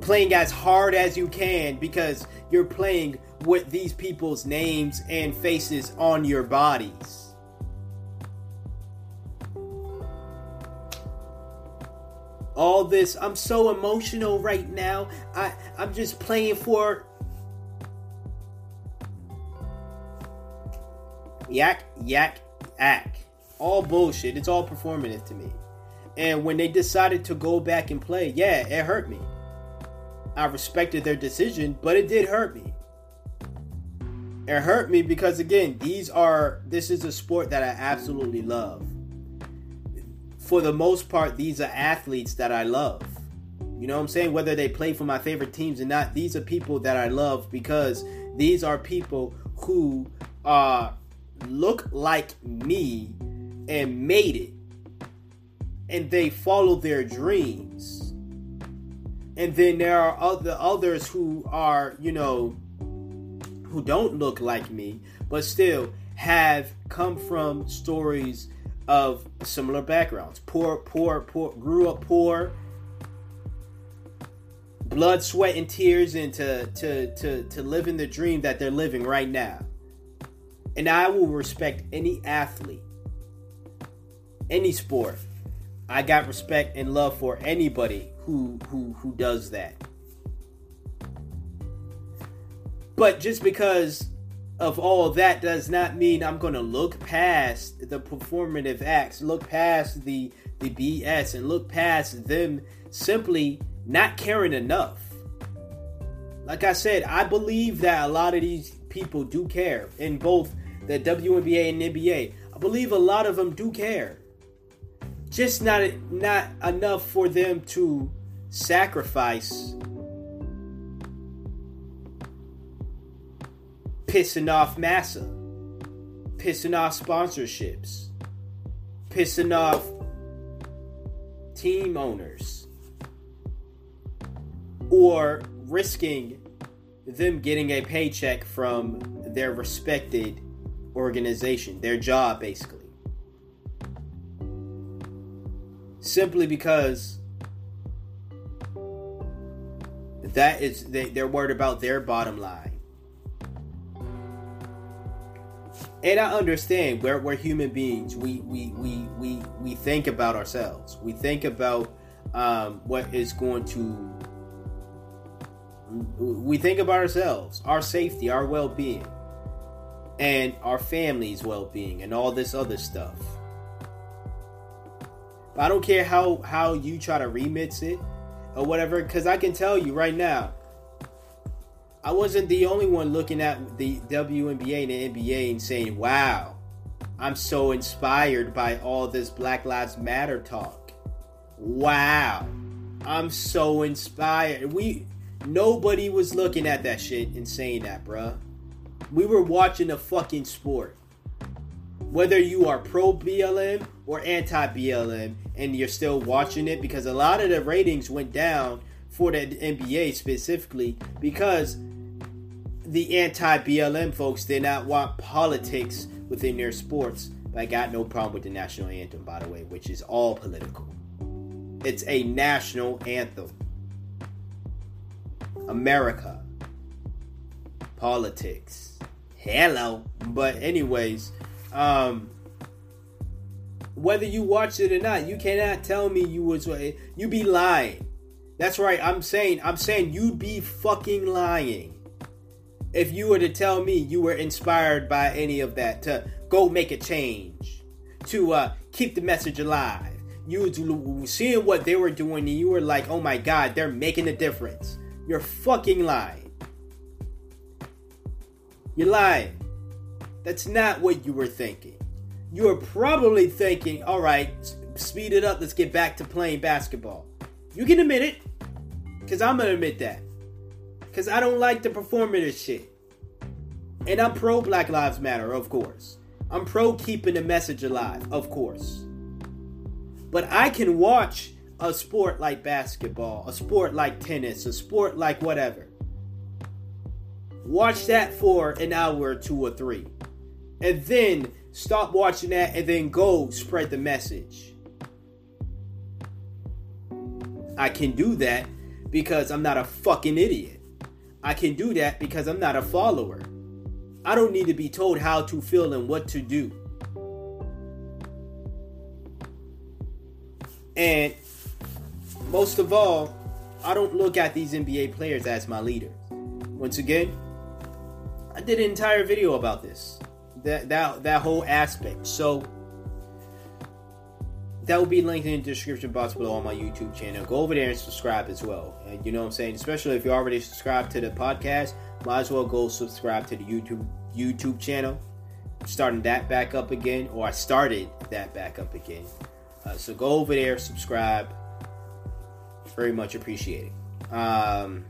Playing as hard as you can because you're playing with these people's names and faces on your bodies. all this i'm so emotional right now. I i'm just playing for yak yak ack all bullshit. It's all performative to me. And when they decided to go back and play yeah it hurt me. I respected their decision but it did hurt me it hurt me because again these are this is a sport that i absolutely love for the most part, these are athletes that I love. You know what I'm saying? Whether they play for my favorite teams or not, these are people that I love because these are people who uh, look like me and made it. And they follow their dreams. And then there are other others who are, you know, who don't look like me, but still have come from stories of similar backgrounds. Poor, poor, poor, grew up poor, blood, sweat, and tears into to, to, to living the dream that they're living right now. And I will respect any athlete, any sport. I got respect and love for anybody who who who does that. But just because of all that does not mean I'm going to look past the performative acts, look past the the BS and look past them simply not caring enough. Like I said, I believe that a lot of these people do care in both the WNBA and NBA. I believe a lot of them do care. Just not not enough for them to sacrifice pissing off Massa, pissing off sponsorships, pissing off team owners, or risking them getting a paycheck from their respected organization, their job basically. Simply because that is they, they're worried about their bottom line and I understand we're, we're human beings. We, we we we we think about ourselves. We think about um, what is going to. We think about ourselves, our safety, our well-being, and our family's well-being, and all this other stuff. I don't care how how you try to remix it or whatever, because I can tell you right now, I wasn't the only one looking at the WNBA and the NBA and saying, wow, I'm so inspired by all this Black Lives Matter talk. Wow. I'm so inspired. We nobody was looking at that shit and saying that, bruh. We were watching a fucking sport. Whether you are pro BLM or anti BLM and you're still watching it because a lot of the ratings went down for the NBA specifically because the anti BLM folks did not want politics within their sports. But I got no problem with the national anthem, by the way, which is all political. It's a national anthem. America. Politics. Hello. But, anyways, um, whether you watched it or not, you cannot tell me you was you'd be lying. That's right. I'm saying I'm saying you'd be fucking lying if you were to tell me you were inspired by any of that to go make a change, to uh, keep the message alive, you seeing what they were doing and you were like, oh my god, they're making a difference. You're fucking lying. You're lying. That's not what you were thinking. You were probably thinking, all right, speed it up, let's get back to playing basketball. You can admit it, because I'm going to admit that. Because I don't like the performative shit. And I'm pro Black Lives Matter, of course. I'm pro keeping the message alive, of course. But I can watch a sport like basketball, a sport like tennis, a sport like whatever. Watch that for an hour or two or three. And then stop watching that and then go spread the message. I can do that because I'm not a fucking idiot. I can do that because I'm not a follower. I don't need to be told how to feel and what to do. And most of all, I don't look at these NBA players as my leader. Once again, I did an entire video about this. That that that whole aspect. So that will be linked in the description box below on my YouTube channel. Go over there and subscribe as well. And you know what I'm saying? Especially if you're already subscribed to the podcast, might as well go subscribe to the YouTube YouTube channel. starting that back up again, or I started that back up again. Uh, so go over there, subscribe. Very much appreciated. Um,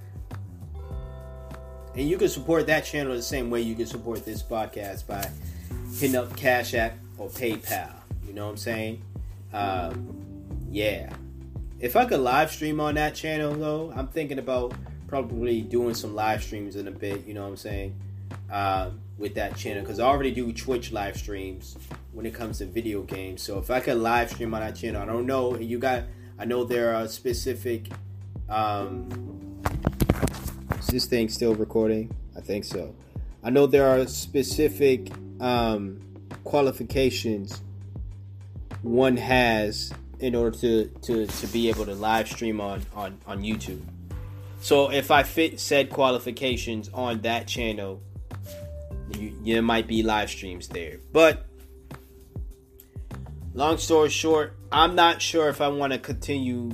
and you can support that channel the same way you can support this podcast by hitting up Cash App or PayPal. You know what I'm saying? Um, yeah. If I could live stream on that channel, though, I'm thinking about probably doing some live streams in a bit. You know what I'm saying? Um, with that channel because I already do Twitch live streams when it comes to video games. So if I could live stream on that channel, I don't know. You got, I know there are specific. Um, is this thing still recording? I think so. I know there are specific um, qualifications one has in order to, to, to be able to live stream on, on, on YouTube. So if I fit said qualifications on that channel, you, there might be live streams there. But long story short, I'm not sure if I want to continue.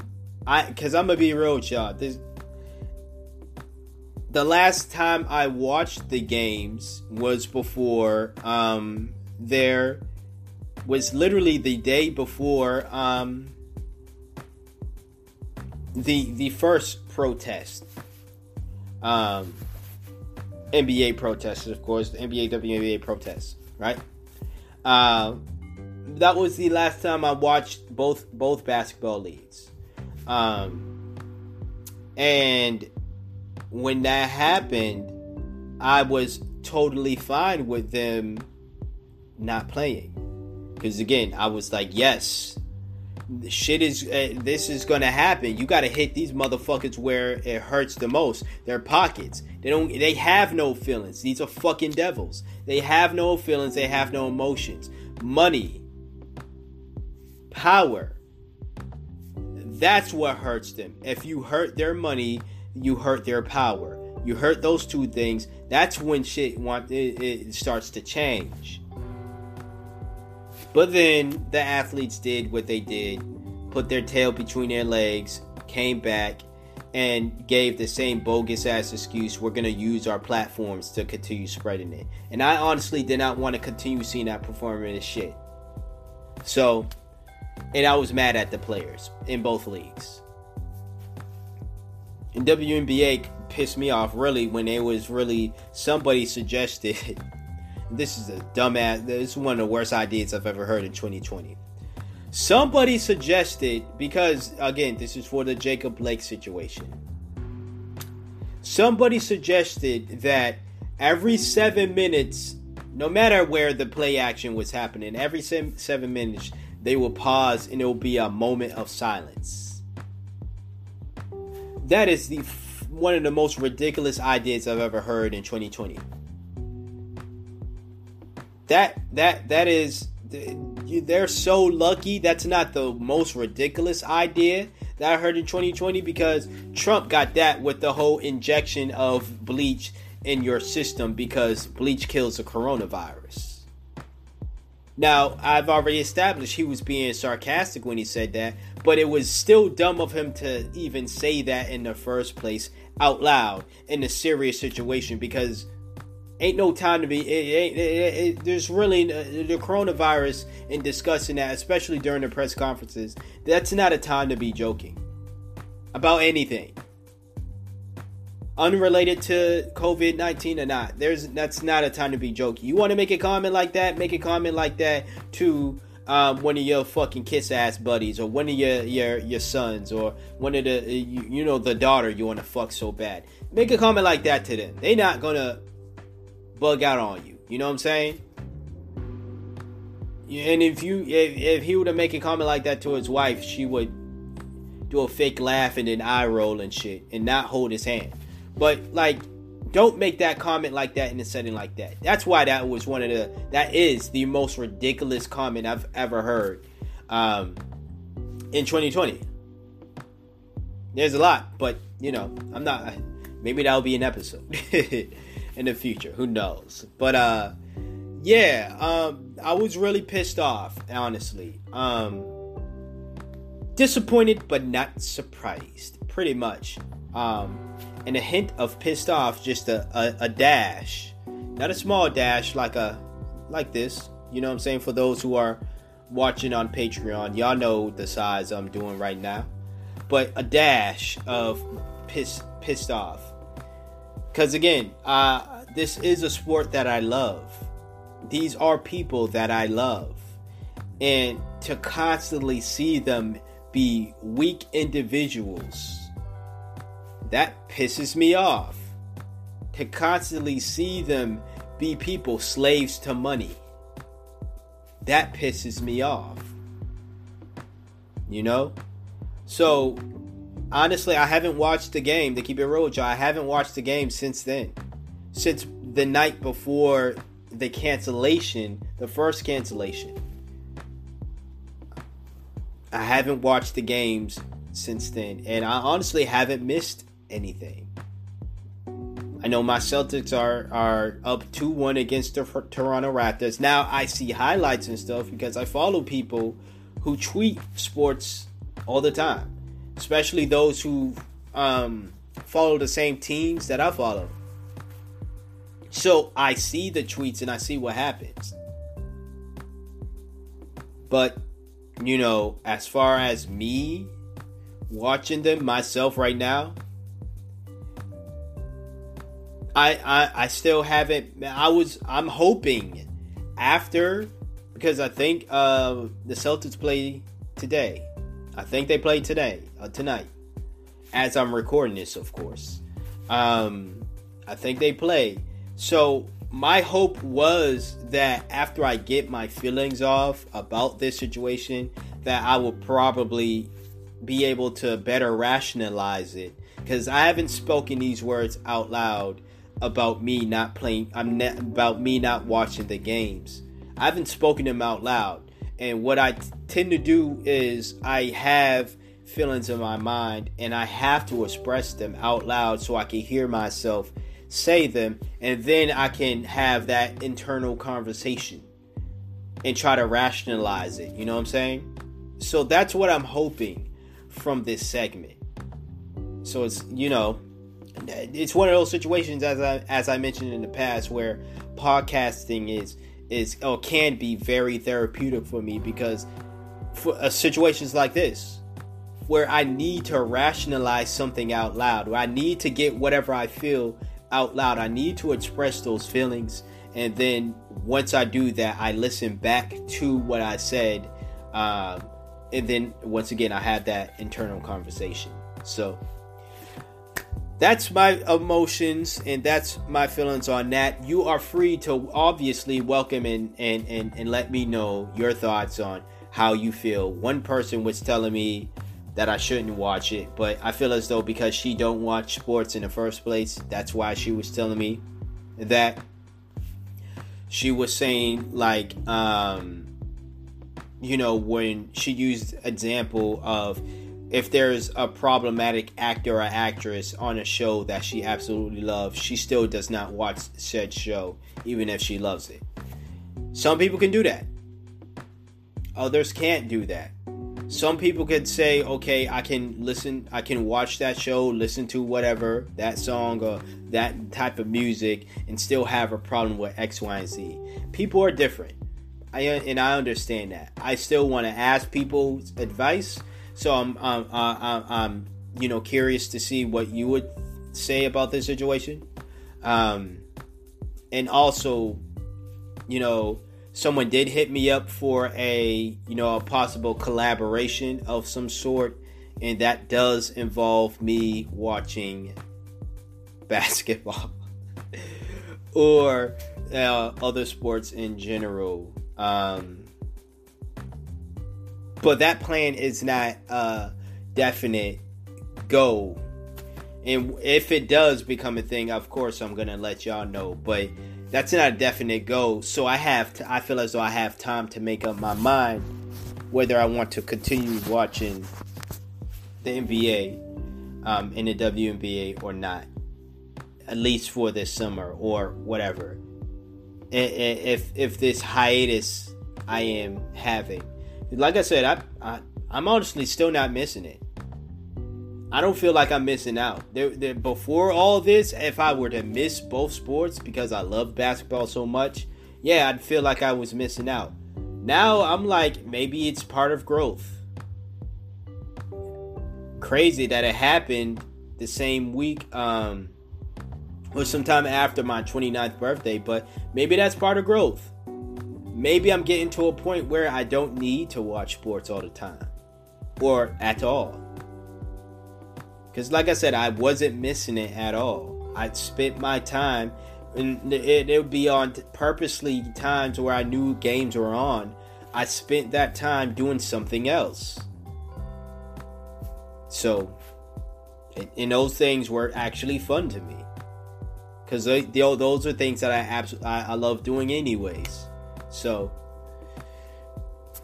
I because I'm gonna be real, y'all. This the last time I watched the games was before um there was literally the day before um the the first protest. Um NBA protests, of course, the NBA WNBA protests, right? Uh, that was the last time I watched both both basketball leagues, um, and when that happened, I was totally fine with them not playing because again, I was like, yes, shit is uh, this is gonna happen. You gotta hit these motherfuckers where it hurts the most. Their pockets. They don't. They have no feelings. These are fucking devils. They have no feelings. They have no emotions. Money, power. That's what hurts them. If you hurt their money, you hurt their power. You hurt those two things. That's when shit want it, it starts to change. But then the athletes did what they did, put their tail between their legs, came back, and gave the same bogus ass excuse we're going to use our platforms to continue spreading it. And I honestly did not want to continue seeing that performing this shit. So, and I was mad at the players in both leagues. And WNBA pissed me off really when it was really somebody suggested (laughs) this is a dumbass. This is one of the worst ideas I've ever heard in 2020. Somebody suggested, because again, this is for the Jacob Blake situation. Somebody suggested that every seven minutes, no matter where the play action was happening, every seven, minutes, they will pause and it will be a moment of silence. That is the one of the most ridiculous ideas I've ever heard in 2020 that that that is they're so lucky that's not the most ridiculous idea that I heard in 2020 because Trump got that with the whole injection of bleach in your system because bleach kills the coronavirus. Now, I've already established he was being sarcastic when he said that, but it was still dumb of him to even say that in the first place out loud in a serious situation because ain't no time to be it, it, it, there's really uh, the coronavirus and discussing that especially during the press conferences that's not a time to be joking about anything. Unrelated to covid-19 or not there's that's not a time to be joking. You want to make a comment like that make a comment like that to um, one of your fucking kiss ass buddies or one of your your your sons or one of the you, you know the daughter you want to fuck so bad. Make a comment like that to them. They not gonna bug out on you you know what i'm saying and if you if, if he were to make a comment like that to his wife she would do a fake laugh and an eye roll and shit and not hold his hand but like don't make that comment like that in a setting like that. That's why that was one of the that is the most ridiculous comment I've ever heard um, in 2020. There's a lot, but you know, I'm not. Maybe that'll be an episode (laughs) in the future. Who knows? But uh, yeah, um, I was really pissed off, honestly. Um, disappointed, but not surprised. Pretty much. Um, and a hint of pissed off, just a, a, a dash, not a small dash like a like this. You know what I'm saying? For those who are watching on Patreon, y'all know the size I'm doing right now, but a dash of pissed pissed off. Because again, uh, this is a sport that I love. These are people that I love, and to constantly see them be weak individuals that pisses me off. To constantly see them be people slaves to money. That pisses me off. You know? So, honestly, I haven't watched the game. To keep it real you, I haven't watched the game since then. Since the night before the cancellation, the first cancellation. I haven't watched the games since then, and I honestly haven't missed anything. I know my Celtics are are up 2-1 against the Toronto Raptors. Now I see highlights and stuff because I follow people who tweet sports all the time, especially those who um, follow the same teams that I follow. So I see the tweets and I see what happens. But you know, as far as me watching them myself right now, I, I I still haven't. I was I'm hoping after because I think uh, the Celtics play today. I think they play today uh, tonight as I'm recording this, of course. Um, I think they play. So my hope was that after I get my feelings off about this situation, that I will probably be able to better rationalize it because I haven't spoken these words out loud about me not playing. I'm not, about me not watching the games. I haven't spoken them out loud, and what I tend to do is I have feelings in my mind, and I have to express them out loud so I can hear myself say them, and then I can have that internal conversation and try to rationalize it. You know what I'm saying? So that's what I'm hoping from this segment. So it's you know it's one of those situations as I as I mentioned in the past where podcasting is is or can be very therapeutic for me because for uh, situations like this where I need to rationalize something out loud, where I need to get whatever I feel out loud. I need to express those feelings, and then once I do that, I listen back to what I said, um, and then once again, I have that internal conversation. So that's my emotions and that's my feelings on that. You are free to obviously welcome and, and, and, and let me know your thoughts on how you feel. One person was telling me that I shouldn't watch it, but I feel as though because she don't watch sports in the first place, that's why she was telling me that she was saying like um you know when she used example of if there's a problematic actor or actress on a show that she absolutely loves, she still does not watch said show, even if she loves it. Some people can do that. Others can't do that. Some people could say, okay, I can listen, I can watch that show, listen to whatever, that song or that type of music, and still have a problem with X, Y, and Z. People are different. I, and I understand that. I still want to ask people's advice so I'm, I'm, I'm, I'm, you know, curious to see what you would say about this situation. Um, and also, you know, someone did hit me up for a, you know, a possible collaboration of some sort, and that does involve me watching basketball (laughs) or uh, other sports in general. Um, but that plan is not a definite goal And if it does become a thing, of course I'm gonna let y'all know. But that's not a definite go. So I have to. I feel as though I have time to make up my mind whether I want to continue watching the NBA um, in the WNBA or not. At least for this summer or whatever. If if this hiatus I am having like I said, I, I I'm honestly still not missing it. I don't feel like I'm missing out. There, there, before all this, if I were to miss both sports because I love basketball so much, yeah, I'd feel like I was missing out. Now I'm like, maybe it's part of growth. Crazy that it happened the same week, um, or sometime after my 29th birthday, but maybe that's part of growth maybe I'm getting to a point where I don't need to watch sports all the time or at all. Because, like I said, I wasn't missing it at all. I'd spent my time, and it, it would be on purposely times where I knew games were on. I spent that time doing something else. So, and those things were actually fun to me. Because those are things that I absolutely I, I love doing anyways. So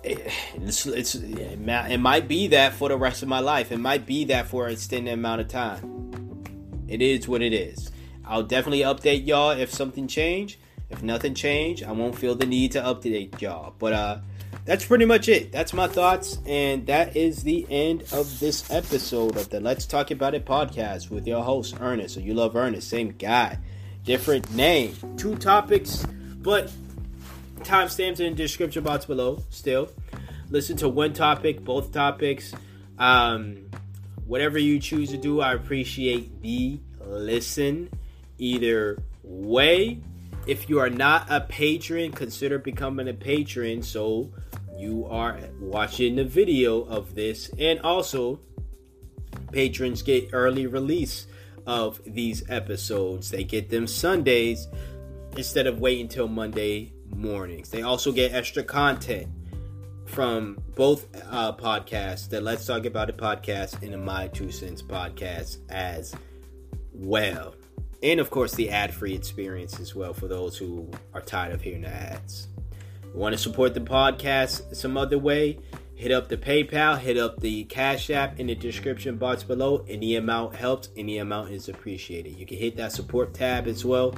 it's, it's it might be that for the rest of my life. It might be that for an extended amount of time. It is what it is. I'll definitely update y'all if something change. If nothing change, I won't feel the need to update y'all. But uh that's pretty much it. That's my thoughts, and that is the end of this episode of the Let's Talk About It podcast with your host Ernest. So you love Ernest, same guy, different name, two topics, but timestamps in the description box below. Still, listen to one topic, both topics, um, whatever you choose to do. I appreciate the listen either way. If you are not a patron, consider becoming a patron so you are watching the video of this. And also, patrons get early release of these episodes. They get them Sundays instead of waiting till Monday mornings. They also get extra content from both uh, podcasts, the Let's Talk About It podcast and the My Two Cents podcast as well. And of course, the ad free experience as well for those who are tired of hearing the ads. Want to support the podcast some other way? Hit up the PayPal, hit up the Cash App in the description box below. Any amount helps, any amount is appreciated. You can hit that support tab as well.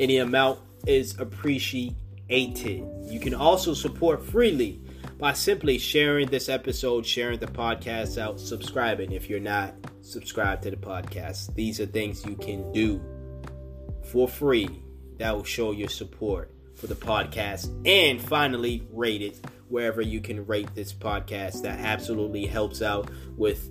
Any amount is appreciated. You can also support freely by simply sharing this episode, sharing the podcast out, subscribing if you're not subscribed to the podcast. These are things you can do for free that will show your support for the podcast. And finally, rate it wherever you can rate this podcast. That absolutely helps out with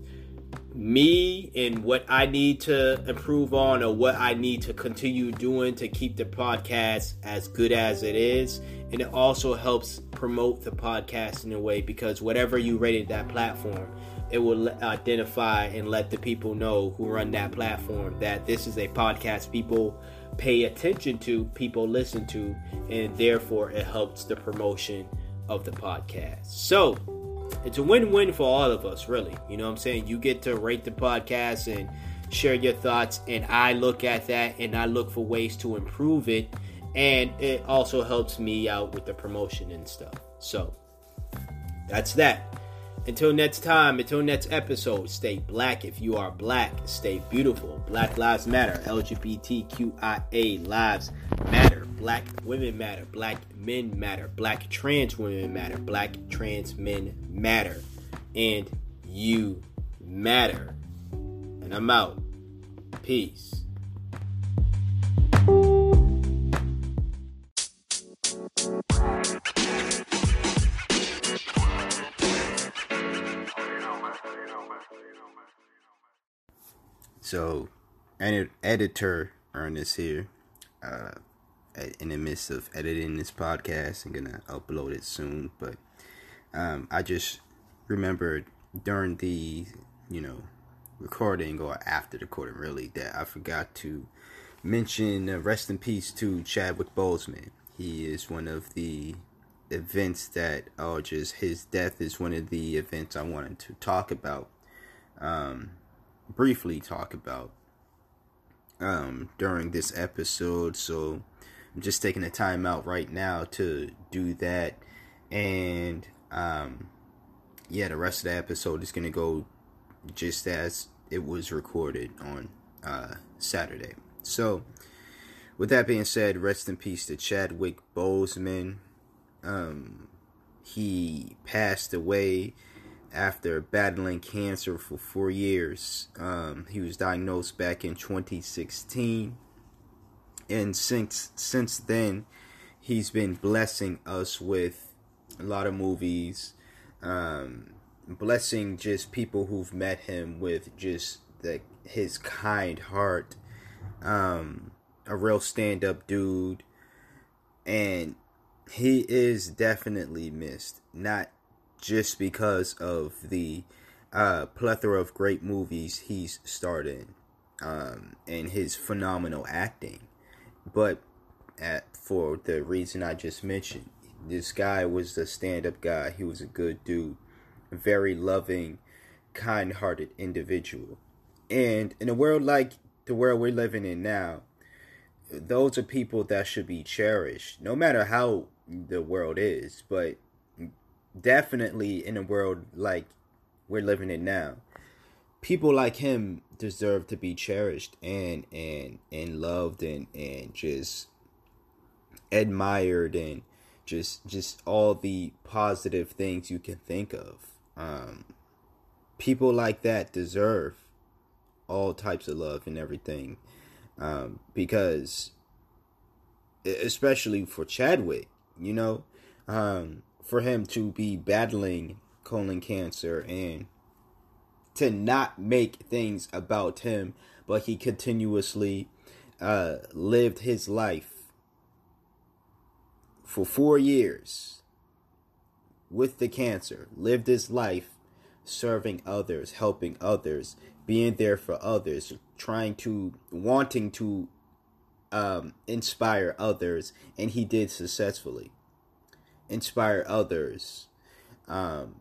me and what I need to improve on or what I need to continue doing to keep the podcast as good as it is. And it also helps promote the podcast in a way because whatever you rated that platform, it will identify and let the people know who run that platform that this is a podcast people pay attention to, people listen to, and therefore it helps the promotion of the podcast. So, it's a win-win for all of us, really. You know what I'm saying? You get to rate the podcast and share your thoughts, and I look at that and I look for ways to improve it, and it also helps me out with the promotion and stuff. So that's that. Until next time, until next episode, stay black if you are black. Stay beautiful. Black Lives Matter. LGBTQIA lives matter. Black women matter. Black men matter. Black trans women matter. Black trans men matter. And you matter. And I'm out. Peace. So, ed- editor Ernest here, uh, in the midst of editing this podcast. I'm gonna upload it soon, but um, I just remembered during the, you know, recording or after the recording, really, that I forgot to mention uh, rest in peace to Chadwick Boseman. He is one of the events that, oh, just his death is one of the events I wanted to talk about. Um, briefly talk about um, during this episode. So I'm just taking the time out right now to do that. And um, yeah, the rest of the episode is going to go just as it was recorded on uh, Saturday. So, with that being said, rest in peace to Chadwick Boseman. Um, he passed away after battling cancer for four years. Um, he was diagnosed back in 2016, and since since then, he's been blessing us with a lot of movies, um, blessing just people who've met him with just the his kind heart, um, a real stand up dude, and he is definitely missed. Not just because of the uh, plethora of great movies he's starred in um, and his phenomenal acting. But at, for the reason I just mentioned, this guy was a stand up guy. He was a good dude, very loving, kind hearted individual. And in a world like the world we're living in now, those are people that should be cherished, no matter how the world is. But definitely in a world like we're living in now, people like him deserve to be cherished and and and loved and and just admired and just just all the positive things you can think of. Um, people like that deserve all types of love and everything um, because especially for Chadwick, you know, um, for him to be battling colon cancer and to not make things about him, but he continuously uh, lived his life for four years with the cancer, lived his life serving others, helping others, being there for others, trying to, wanting to um, inspire others, and he did successfully inspire others. Um,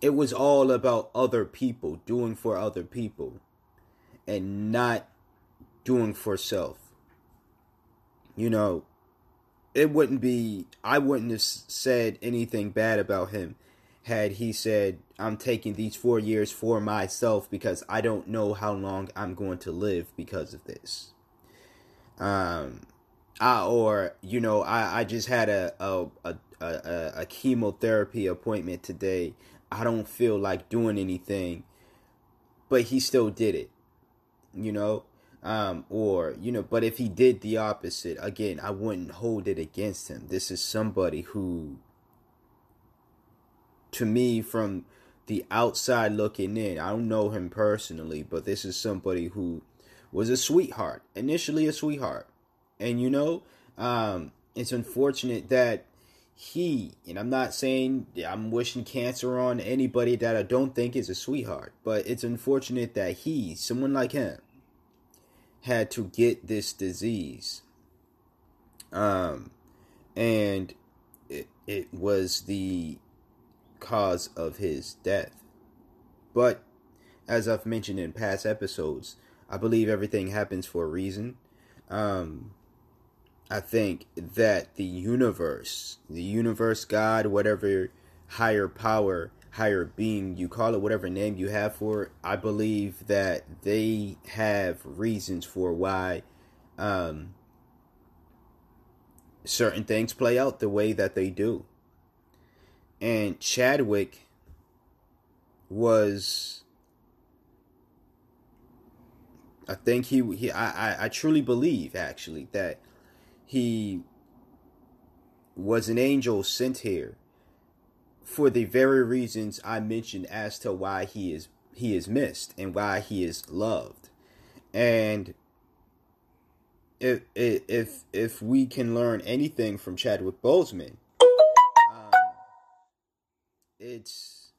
it was all about other people, doing for other people, and not doing for self. You know, it wouldn't be, I wouldn't have said anything bad about him had he said, I'm taking these four years for myself because I don't know how long I'm going to live because of this. Um, I, or, you know, I, I just had a, a, a a, a, chemotherapy appointment today. I don't feel like doing anything, but he still did it, you know. Um, or you know, but if he did the opposite, again, I wouldn't hold it against him. This is somebody who, to me, from the outside looking in, I don't know him personally, but this is somebody who was a sweetheart, initially a sweetheart, and you know, um, it's unfortunate that he, and I'm not saying I'm wishing cancer on anybody that I don't think is a sweetheart, but it's unfortunate that he, someone like him, had to get this disease. Um, and it, it was the cause of his death. But as I've mentioned in past episodes, I believe everything happens for a reason. Um, I think that the universe, the universe, God, whatever higher power, higher being, you call it whatever name you have for it, I believe that they have reasons for why um, certain things play out the way that they do. And Chadwick was I think he he I, I, I truly believe actually that he was an angel sent here for the very reasons I mentioned as to why he is he is missed and why he is loved. And if if if we can learn anything from Chadwick Boseman, um, it's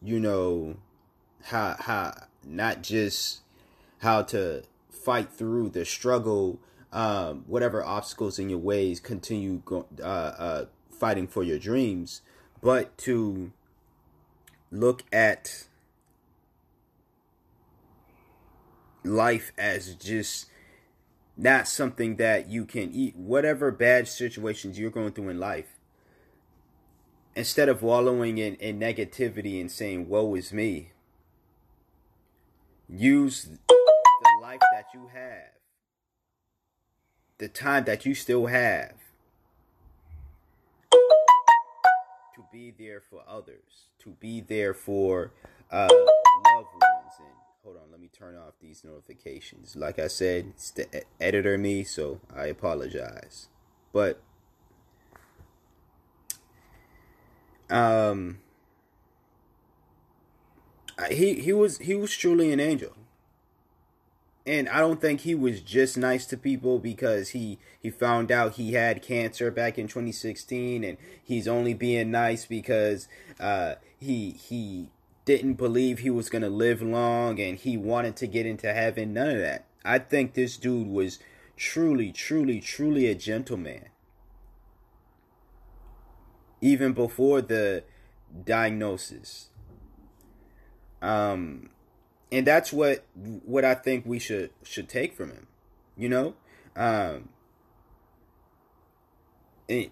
you know how how not just how to fight through the struggle, um, whatever obstacles in your ways, continue go, uh, uh, fighting for your dreams, but to look at life as just not something that you can eat whatever bad situations you're going through in life instead of wallowing in, in negativity and saying woe is me use the life that you have, the time that you still have, to be there for others, to be there for uh, loved ones. And hold on, let me turn off these notifications. Like I said, it's the editor me, so I apologize. But um he he was he was truly an angel and I don't think he was just nice to people because he he found out he had cancer back in 2016 and he's only being nice because uh, he he didn't believe he was going to live long and he wanted to get into heaven. None of that. I think this dude was truly truly truly a gentleman. Even before the diagnosis. Um and that's what what I think we should should take from him. You know, um,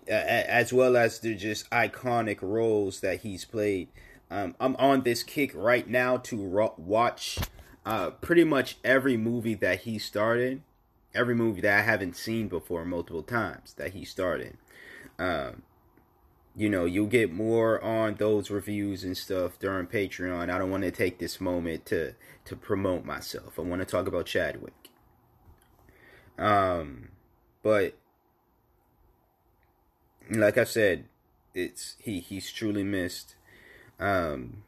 as well as the just iconic roles that he's played. Um, I'm on this kick right now to ro- watch uh, pretty much every movie that he started, every movie that I haven't seen before multiple times that he started. Um, you know, you'll get more on those reviews and stuff during Patreon. I don't want to take this moment to to promote myself. I want to talk about Chadwick. Um, but like I said, it's he he's truly missed. Um,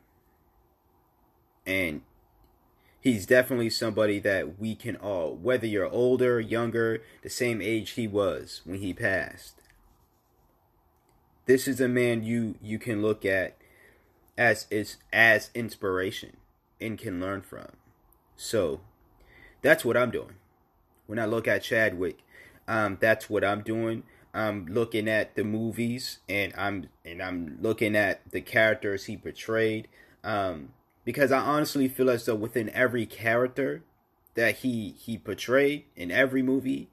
and he's definitely somebody that we can all, whether you're older, younger, the same age he was when he passed this is a man you you can look at as is as inspiration and can learn from. So that's what I'm doing. When I look at Chadwick, um, that's what I'm doing. I'm looking at the movies and I'm and I'm looking at the characters he portrayed. Um, because I honestly feel as though within every character that he he portrayed in every movie,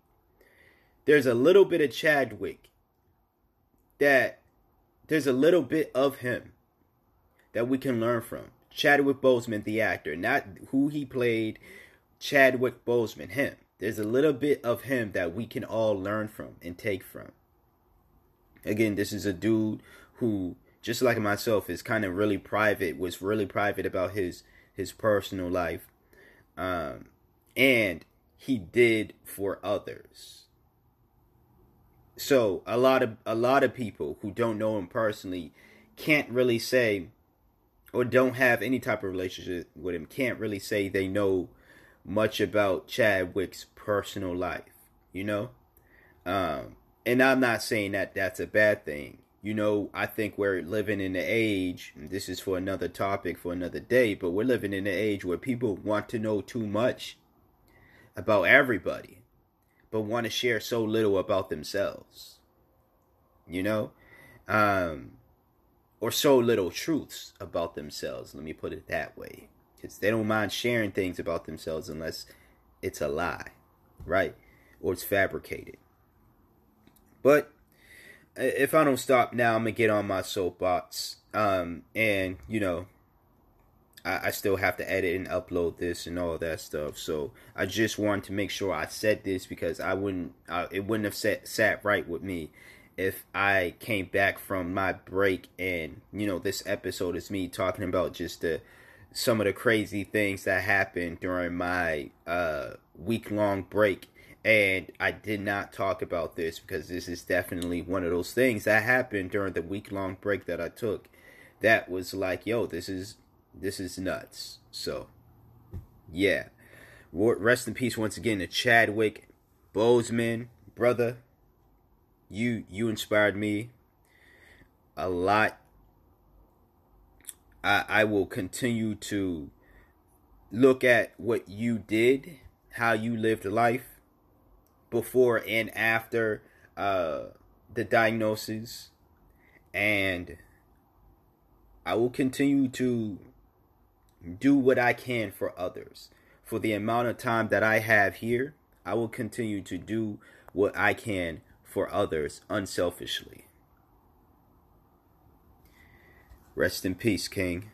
there's a little bit of Chadwick that there's a little bit of him that we can learn from. Chadwick Boseman, the actor, not who he played, Chadwick Boseman, him. There's a little bit of him that we can all learn from and take from. Again, this is a dude who, just like myself, is kind of really private, was really private about his his personal life. Um, and he did for others so a lot of a lot of people who don't know him personally can't really say or don't have any type of relationship with him can't really say they know much about Chadwick's personal life, you know? Um, and I'm not saying that that's a bad thing. You know, I think we're living in an age, this is for another topic for another day, but we're living in an age where people want to know too much about everybody but want to share so little about themselves. You know? Um, or so little truths about themselves. Let me put it that way. Because they don't mind sharing things about themselves unless it's a lie, right? Or it's fabricated. But if I don't stop now, I'm going to get on my soapbox Um, and you know, I, I still have to edit and upload this and all that stuff. So I just wanted to make sure I said this because I wouldn't, uh, it wouldn't have sat, sat right with me if I came back from my break and you know this episode is me talking about just the some of the crazy things that happened during my uh, week long break and I did not talk about this because this is definitely one of those things that happened during the week long break that I took that was like yo this is this is nuts. So yeah. Rest in peace once again to Chadwick Boseman, brother you you inspired me a lot. I I will continue to look at what you did, how you lived life before and after uh, the diagnosis, and I will continue to do what I can for others. For the amount of time that I have here, I will continue to do what I can for others unselfishly. Rest in peace, King.